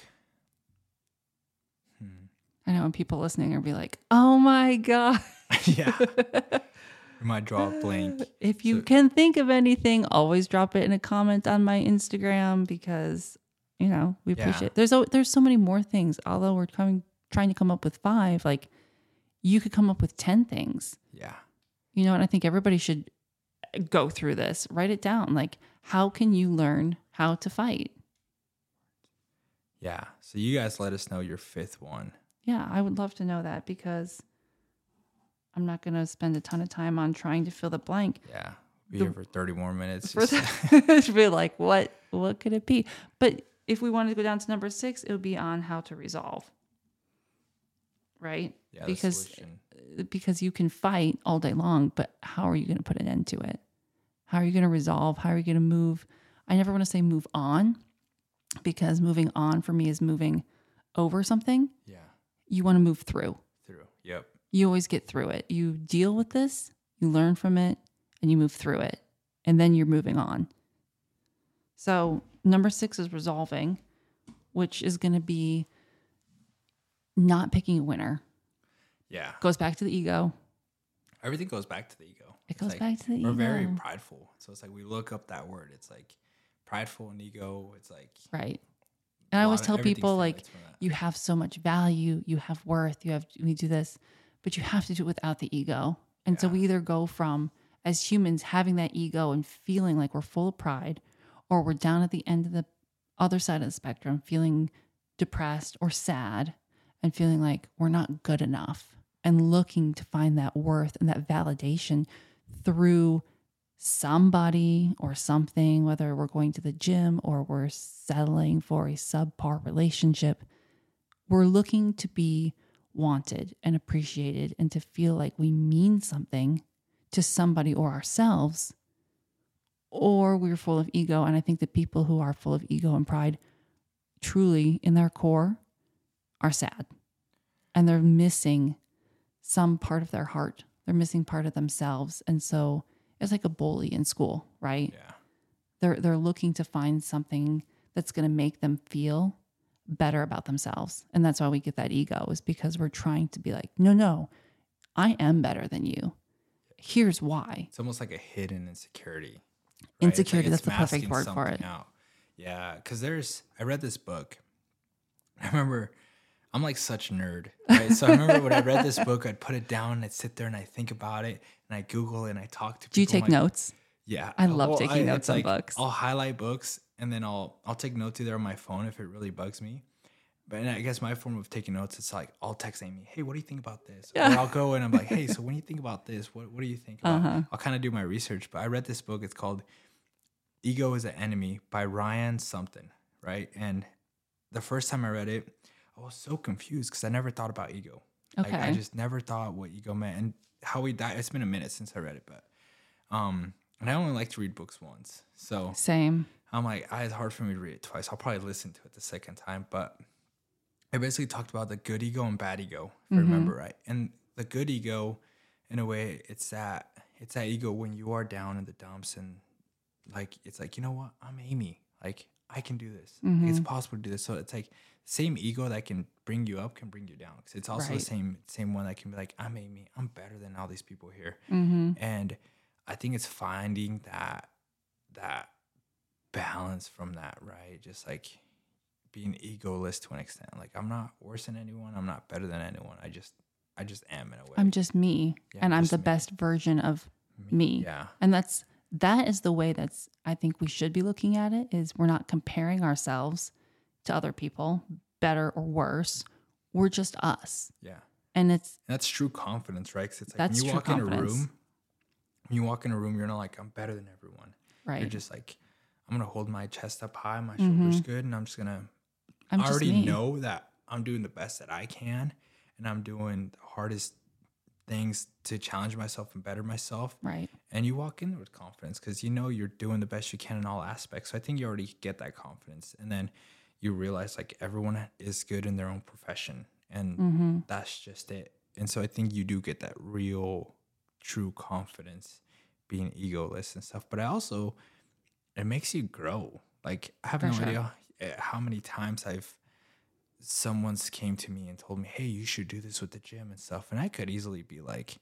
Hmm. I know, and people listening are be like, "Oh my god." <laughs> yeah, <laughs> we might draw a blank. If you So- can think of anything, always drop it in a comment on my Instagram because you know we Yeah. appreciate. There's there's so many more things. Although we're coming trying to come up with five, like you could come up with ten things. Yeah, You know, and I think everybody should uh, go through this. Write it down. Like, how can you learn how to fight? yeah. So you guys let us know your fifth one. Yeah, I would love to know that because I'm not going to spend a ton of time on trying to fill the blank. Yeah, be The- here for thirty more minutes. for just- the, <laughs> be like, what what could it be? But if we wanted to go down to number six, it would be on how to resolve. Right? yeah, because solution. Uh, because you can fight all day long, but how are you going to put an end to it? How are you going to resolve? How are you going to move? I never want to say move on because moving on for me is moving over something. yeah, You want to move through. through. Yep. you always get through it. You deal with this, you learn from it, and you move through it. And then you're moving on. So, number six is resolving, which is going to be not picking a winner. Yeah. Goes back to the ego. Everything goes back to the ego. It goes like, back to the We're ego. very prideful. So it's like we look up that word. It's like prideful and ego. It's like right. And I always tell people, like, stimulates from that. you have so much value, you have worth, you have, we do this, but you have to do it without the ego. And so we either go from, as humans, having that ego and feeling like we're full of pride, or we're down at the end of the other side of the spectrum, feeling depressed or sad and feeling like we're not good enough and looking to find that worth and that validation through somebody or something, whether we're going to the gym or we're settling for a subpar relationship. We're looking to be wanted and appreciated and to feel like we mean something to somebody or ourselves. Or we're full of ego. And I think the people who are full of ego and pride truly in their core are sad and they're missing some part of their heart. They're missing part of themselves. And so it's like a bully in school, right? yeah. They're they're looking to find something that's going to make them feel better about themselves. And that's why we get that ego is because we're trying to be like, "No, no. I am better than you. Here's why." It's almost like a hidden insecurity. Insecurity, it's that's the perfect word for it. Out. Yeah, because there's I read this book. <laughs> I remember I'm like such a nerd, right? So I remember when I read this book, I'd put it down and I'd sit there and I think about it and I Google it and I talk to people. Do you take like, notes? Yeah, I love taking it's notes on books. I'll highlight books and then I'll I'll take notes either on my phone if it really bugs me. But and I guess my form of taking notes, it's like I'll text Amy, "Hey, what do you think about this?" Or I'll go and I'm like, "Hey, so <laughs> when you think about this, what what do you think?" About? Uh-huh. I'll kind of do my research. But I read this book. It's called "Ego Is an Enemy" by Ryan something, right? And the first time I read it, I was so confused because I never thought about ego. Like, I just never thought what ego meant and how we die. It's been a minute since I read it, but um, and I only like to read books once, so Same. I'm like, ah, it's hard for me to read it twice. I'll probably listen to it the second time, but it basically talked about the good ego and bad ego, if I remember right. And the good ego, in a way, it's that it's that ego when you are down in the dumps and like it's like you know what, I'm Amy, like I can do this. Like, it's possible to do this. So it's like same ego that can bring you up can bring you down. Because it's also Right. the same same one that can be like, I'm Amy, I'm better than all these people here Mm-hmm. and i think it's finding that that balance from that right just like being egoless to an extent like i'm not worse than anyone i'm not better than anyone i just i just am in a way I'm just me Yeah, and I'm just the me. best version of me. yeah And that's that is the way that's I think we should be looking at it is we're not comparing ourselves to other people, better or worse. We're just us. yeah And it's and that's true confidence right because it's like That's when you walk in a room when you walk in a room you're not like i'm better than everyone right. you're just like i'm gonna hold my chest up high my shoulders mm-hmm. good and i'm just gonna I'm I already me. know that I'm doing the best that I can and I'm doing the hardest things to challenge myself and better myself. Right. And you walk in with confidence because you know you're doing the best you can in all aspects. So I think you already get that confidence. And then you realize like everyone is good in their own profession and Mm-hmm. that's just it. And so I think you do get that real, true confidence being egoless and stuff. But I also, it makes you grow. Like I have For no sure. idea eh, how many times I've someone's came to me and told me, "Hey, you should do this with the gym and stuff," and I could easily be like,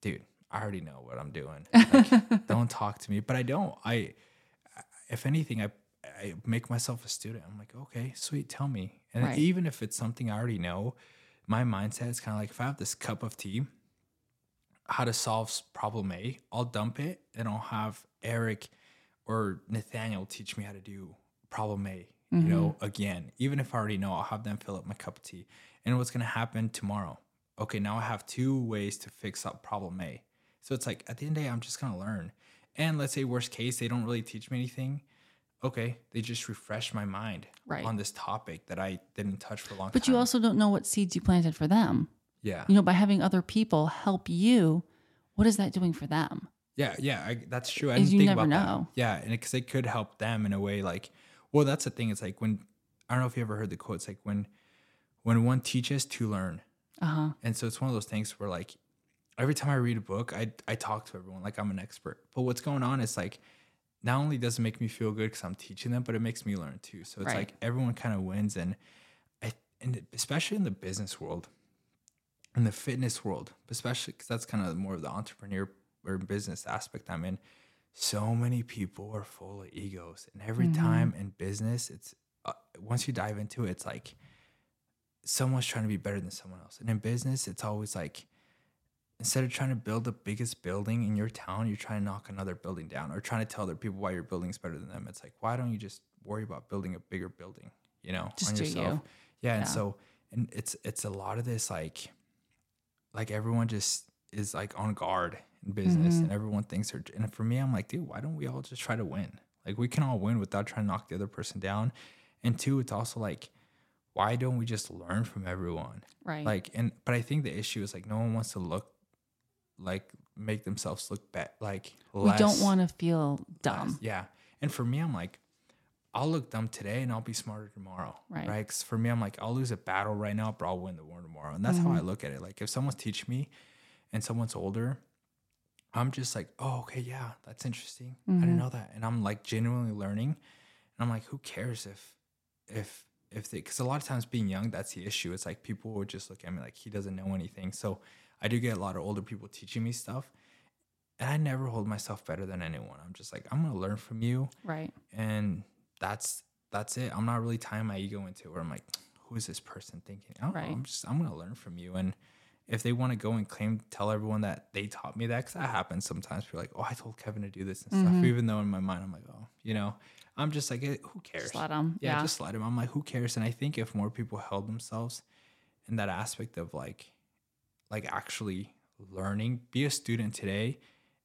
"Dude, I already know what I'm doing. Like, <laughs> don't talk to me." But I don't. I, if anything, I I make myself a student. I'm like, okay, sweet, tell me. And Right. even if it's something I already know, my mindset is kind of like if I have this cup of tea, how to solve problem A, I'll dump it and I'll have Eric or Nathaniel teach me how to do problem A, you mm-hmm. know, again. Even if I already know, I'll have them fill up my cup of tea. And what's going to happen tomorrow? Okay, now I have two ways to fix up problem A. So it's like at the end of the day, I'm just going to learn. And let's say, worst case, they don't really teach me anything. Okay, they just refresh my mind Right. on this topic that I didn't touch for a long But time. But you also don't know what seeds you planted for them. yeah. You know, by having other people help you, what is that doing for them? Yeah, yeah, I, that's true. I didn't you think never about know. that. Yeah, and because it could help them in a way. Like, well, that's the thing. It's like when I don't know if you ever heard the quote. It's like when when one teaches to learn, Uh huh. and so it's one of those things where like every time I read a book, I I talk to everyone like I'm an expert. But what's going on is like not only does it make me feel good because I'm teaching them, but it makes me learn too. So it's Right. like everyone kind of wins, and I and especially in the business world, in the fitness world, especially because that's kind of more of the entrepreneur or business aspect I'm in. So many people are full of egos, and every Mm-hmm. time in business, it's uh, once you dive into it, it's like someone's trying to be better than someone else. And in business, it's always like instead of trying to build the biggest building in your town, you're trying to knock another building down or trying to tell other people why your building's better than them. It's like, why don't you just worry about building a bigger building, you know, Just on yourself? you. Yeah, and so and it's it's a lot of this like like everyone just is like on guard in business Mm-hmm. and everyone thinks they're and for me I'm like, dude, why don't we all just try to win? Like we can all win without trying to knock the other person down. And two, it's also like why don't we just learn from everyone? Right. Like, and but I think the issue is like no one wants to look like make themselves look bad. Like we don't want to feel less. dumb. Yeah, and for me, I'm like, I'll look dumb today and I'll be smarter tomorrow. Right. Right. Because for me, I'm like, I'll lose a battle right now, but I'll win the war tomorrow. And that's how I Mm-hmm. look at it. Like if someone's teaching me, and someone's older. I'm just like, oh, okay, yeah, that's interesting. I Mm-hmm. didn't know that, and I'm like genuinely learning. And I'm like, who cares if, if, if they? Because a lot of times being young, that's the issue. It's like people would just look at me like he doesn't know anything. So I do get a lot of older people teaching me stuff, and I never hold myself better than anyone. I'm just like, I'm gonna learn from you, Right. and that's that's it. I'm not really tying my ego into it where I'm like, who is this person thinking? I Right. know. I'm just I'm gonna learn from you. And if they want to go and claim tell everyone that they taught me that, because that happens sometimes. People are like, oh, I told Kevin to do this and stuff. Even though in my mind I'm like, oh, you know, I'm just like, eh, who cares? Just let 'em, Yeah, yeah. just let him. I'm like, who cares? And I think if more people held themselves in that aspect of like, like actually learning, be a student today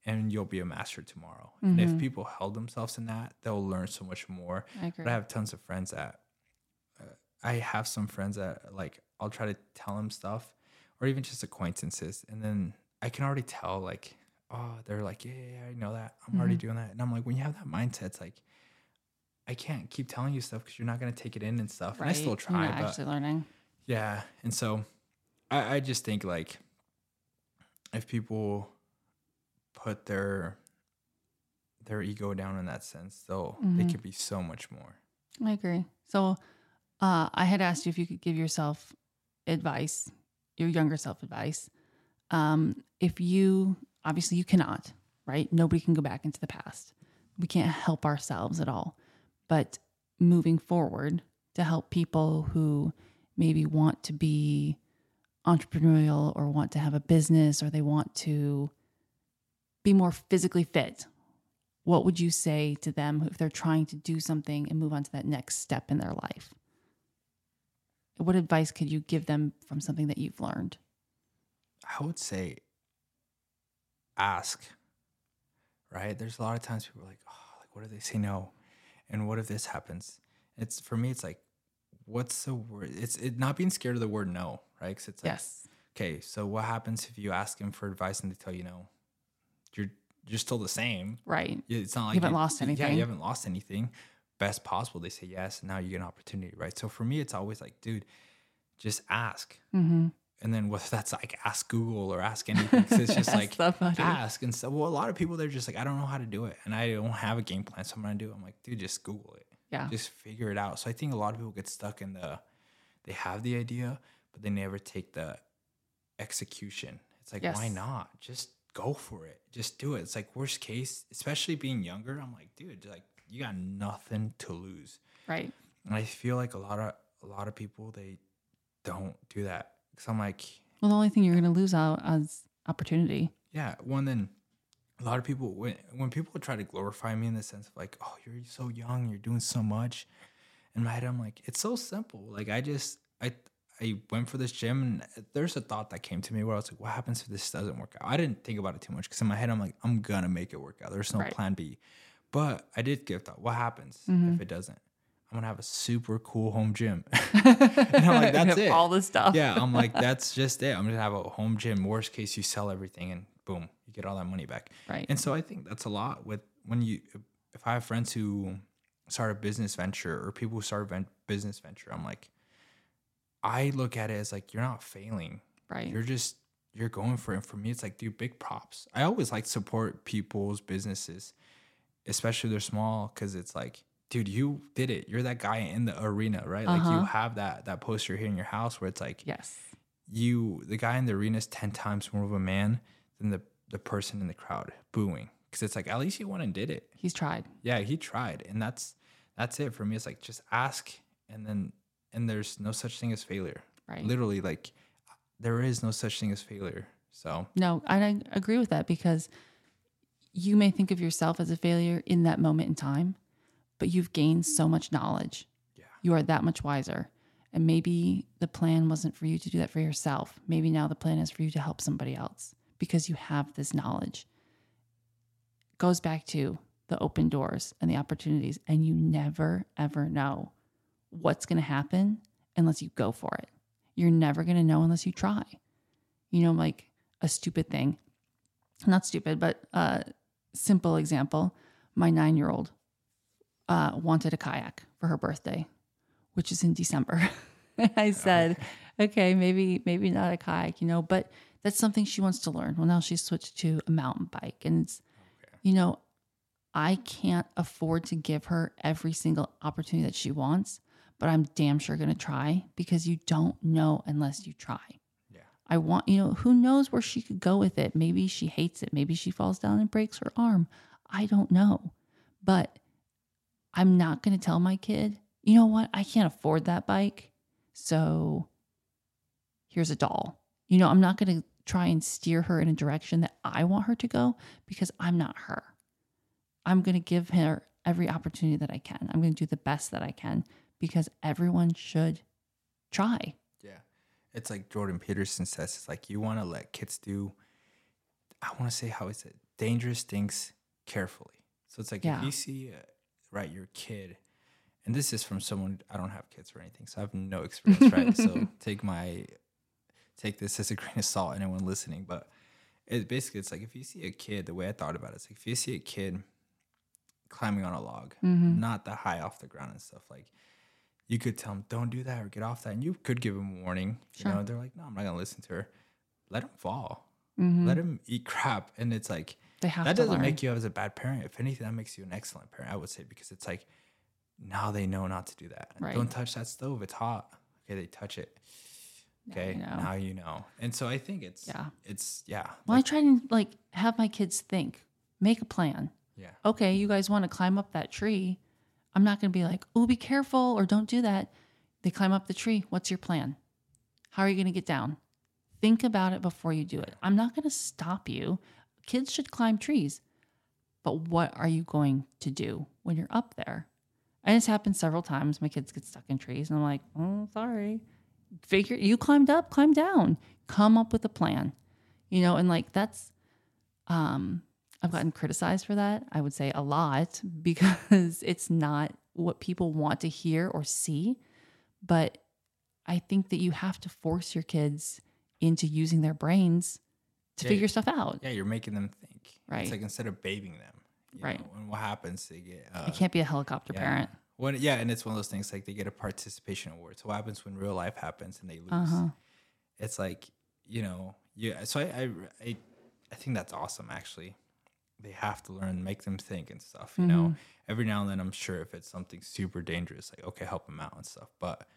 and you'll be a master tomorrow. And if people held themselves in that, they'll learn so much more. I agree. But I have tons of friends that uh, I have some friends that like I'll try to tell them stuff or even just acquaintances. And then I can already tell like, oh, they're like, yeah, yeah, yeah I know that. I'm already doing that. And I'm like, when you have that mindset, it's like, I can't keep telling you stuff because you're not going to take it in and stuff. And I still try, You're but actually learning. yeah. And so I, I just think like if people put their their ego down in that sense, they'll they Mhm. could be so much more. I agree. So, uh, I had asked you if you could give yourself advice, your younger self advice. Um, if you obviously you cannot, right? Nobody can go back into the past. We can't help ourselves at all. But moving forward to help people who maybe want to be entrepreneurial or want to have a business or they want to be more physically fit what would you say to them if they're trying to do something and move on to that next step in their life? What advice could you give them from something that you've learned? I would say ask. Right? There's a lot of times people are like, oh, like what if they say no? And what if this happens? It's for me, it's like, what's the word? It's it not being scared of the word no, right? Because it's like, Yes. okay, so what happens if you ask them for advice and they tell you no? You're you're still the same. Right. It's not like you haven't lost anything. Yeah, you haven't lost anything. Best possible, they say yes. And now you get an opportunity, right? So for me, it's always like, dude, just ask. Mm-hmm. And then whether <laughs> that's like ask Google or ask anything, it's just <laughs> like so funny. ask. And so, well, a lot of people they're just like, I don't know how to do it, and I don't have a game plan, so I'm gonna do. it. I'm like, dude, just Google it Yeah. just figure it out. So I think a lot of people get stuck in the they have the idea, but they never take the execution. It's like, why not? Just go for it. Just do it. It's like worst case, especially being younger. I'm like, dude, like you got nothing to lose. Right. And I feel like a lot of a lot of people they don't do that. Cause I'm like, Well, the only thing you're going to lose out is opportunity. yeah, one then a lot of people when when people try to glorify me in the sense of like, oh, you're so young, you're doing so much. In my head, I'm like, it's so simple. Like I just I I went for this gym and there's a thought that came to me where I was like, what happens if this doesn't work out? I didn't think about it too much because in my head I'm like, I'm gonna make it work out. There's no Right. plan B. But I did give thought, what happens Mm-hmm. if it doesn't? I'm gonna have a super cool home gym. <laughs> <laughs> and I'm like, that's it. All the stuff. yeah, I'm like, <laughs> that's just it. I'm gonna have a home gym. Worst case, you sell everything and boom, you get all that money back. Right. And so I think that's a lot with when you, if I have friends who start a business venture or people who start a business venture, I'm like, I look at it as like, you're not failing. Right. You're just, you're going for it. And for me, it's like, dude, big props. I always like support people's businesses, especially they're small, because it's like, dude, you did it. You're that guy in the arena, right? Like Uh-huh. you have that that poster here in your house where it's like, yes. you the guy in the arena is 10 times more of a man than the the person in the crowd booing because it's like at least you went and did it He's tried. yeah he tried and that's that's it for me it's like just ask and then and there's no such thing as failure Right. literally like there is no such thing as failure so No, and I agree with that because you may think of yourself as a failure in that moment in time, but you've gained so much knowledge. Yeah. You are that much wiser. And maybe the plan wasn't for you to do that for yourself. Maybe now the plan is for you to help somebody else because you have this knowledge. Goes back to the open doors and the opportunities, and you never, ever know what's going to happen unless you go for it. You're never going to know unless you try. You know, like a stupid thing, not stupid, but a simple example. My nine year old uh, wanted a kayak for her birthday, which is in December. <laughs> I said, okay, maybe, maybe not a kayak, you know, but that's something she wants to learn. Well, now she's switched to a mountain bike. And it's, you know, I can't afford to give her every single opportunity that she wants, but I'm damn sure going to try because you don't know unless you try. I want, you know, who knows where she could go with it? Maybe she hates it. Maybe she falls down and breaks her arm. I don't know. But I'm not going to tell my kid, you know what? I can't afford that bike. So here's a doll. You know, I'm not going to try and steer her in a direction that I want her to go because I'm not her. I'm going to give her every opportunity that I can. I'm going to do the best that I can because everyone should try. It's like jordan peterson says it's like you want to let kids do i want to say how is it dangerous things carefully so it's like Yeah. if you see uh, right your kid and this is from someone i don't have kids or anything so i have no experience right so <laughs> take my take this as a grain of salt anyone listening but it basically it's like if you see a kid the way i thought about it is like if you see a kid climbing on a log Mm-hmm. not that high off the ground and stuff like you could tell them don't do that or get off that and you could give them a warning Sure. you know they're like no i'm not gonna listen to her let them fall Mhm. let them eat crap and it's like They have that doesn't learn. make you as a bad parent if anything that makes you an excellent parent i would say because it's like now they know not to do that Right. don't touch that stove it's hot okay they touch it Now okay you know. now you know and so i think it's Yeah. it's yeah Well, like- I try to like have my kids think, make a plan. yeah Okay, you guys want to climb up that tree. I'm not going to be like, oh, be careful or don't do that. They climb up the tree. What's your plan? How are you going to get down? Think about it before you do it. I'm not going to stop you. Kids should climb trees. But what are you going to do when you're up there? And it's happened several times. My kids get stuck in trees, and I'm like, oh, sorry. Figure you climbed up, climb down. Come up with a plan. You know, and like that's um I've gotten criticized for that. I would say a lot <laughs> because it's not what people want to hear or see. But I think that you have to force your kids into using their brains to Yeah, figure stuff out. yeah you're making them think Right. it's like instead of babying them you Right. know, and what happens they get uh, I can't be a helicopter Yeah. parent. when yeah, and it's one of those things like they get a participation award. So what happens when real life happens and they lose? Uh-huh. It's like you know, yeah. So I, I I I think that's awesome. Actually, they have to learn, make them think and stuff. You know, every now and then, I'm sure if it's something super dangerous, like okay, help them out and stuff. But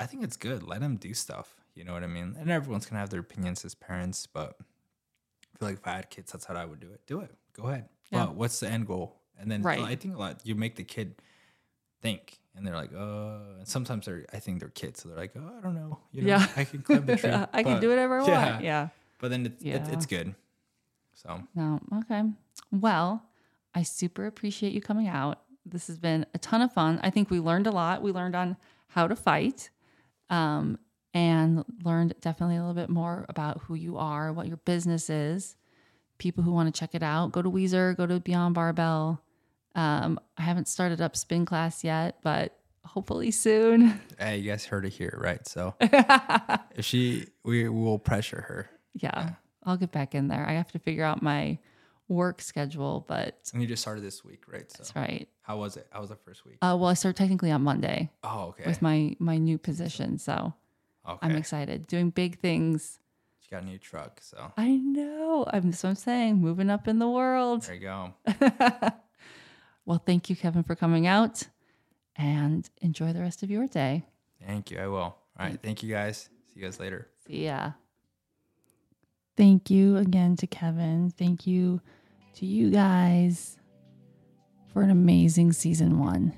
I think it's good. Let them do stuff. You know what I mean? And everyone's gonna have their opinions as parents, but I feel like if I had kids, that's how I would do it. Do it. Go ahead. Yeah. But what's the end goal? And then Right. I think a lot you make the kid think, and they're like, uh. And sometimes they're, I think they're kids, so they're like, oh, I don't know. You know, Yeah. I can climb the <laughs> tree. I can do whatever I yeah. want. Yeah. But then it's it, it's good. So No. Okay. Well, I super appreciate you coming out. This has been a ton of fun. I think we learned a lot. We learned on how to fight, um, and learned definitely a little bit more about who you are, what your business is. People who want to check it out, go to Weiser, go to Beyond Barbell. Um, I haven't started up spin class yet, but hopefully soon. <laughs> hey, you guys heard it here, right? So <laughs> if she, we will pressure her. yeah, I'll get back in there. I have to figure out my work schedule, but And you just started this week, right? So that's right. how was it? How was the first week? Uh, well, I started technically on Monday oh, okay. with my my new position, so okay. I'm excited. Doing big things. She got a new truck, so I know. I'm so I'm saying. Moving up in the world. there you go. <laughs> Well, thank you, Kevin, for coming out, and enjoy the rest of your day. Thank you. I will. All right. Thank you guys. See you guys later. See ya. Thank you again to Kevin. Thank you to you guys for an amazing season one.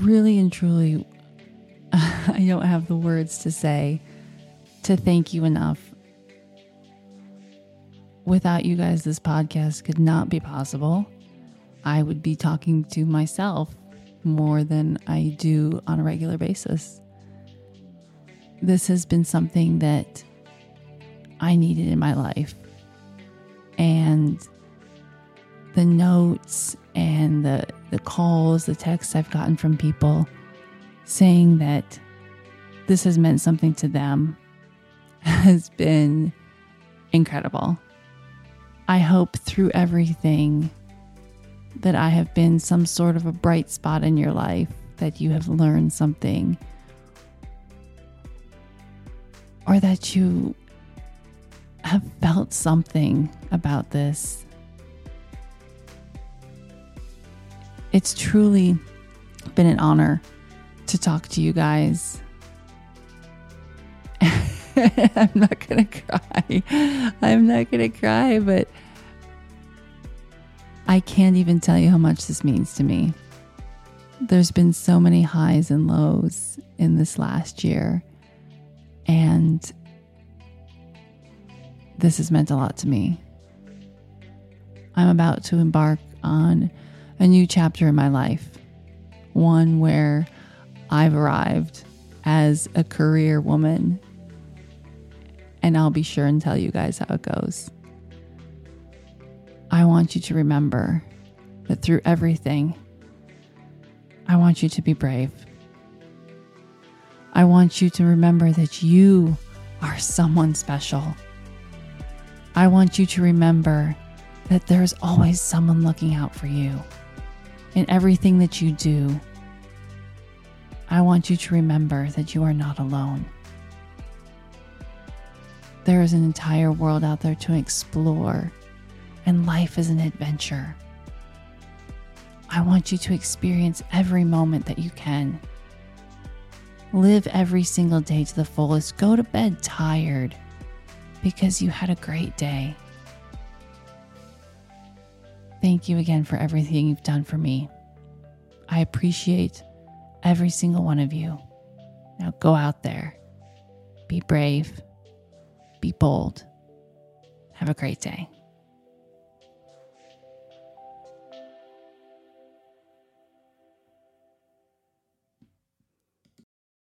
Really and truly, <laughs> I don't have the words to say to thank you enough. Without you guys, this podcast could not be possible. I would be talking to myself more than I do on a regular basis this has been something that I needed in my life. And the notes and the, the calls, the texts I've gotten from people saying that this has meant something to them <laughs> has been incredible. I hope through everything that I have been some sort of a bright spot in your life, that you have learned something or that you have felt something about this. It's truly been an honor to talk to you guys. <laughs> I'm not going to cry. I'm not going to cry, but I can't even tell you how much this means to me. There's been so many highs and lows in this last year. And this has meant a lot to me. I'm about to embark on a new chapter in my life, one where I've arrived as a career woman. And I'll be sure and tell you guys how it goes. I want you to remember that through everything, I want you to be brave. I want you to remember that you are someone special. I want you to remember that there's always someone looking out for you in everything that you do. I want you to remember that you are not alone. There is an entire world out there to explore, and life is an adventure. I want you to experience every moment that you can. Live every single day to the fullest. Go to bed tired because you had a great day. Thank you again for everything you've done for me. I appreciate every single one of you. Now go out there, be brave, be bold. Have a great day.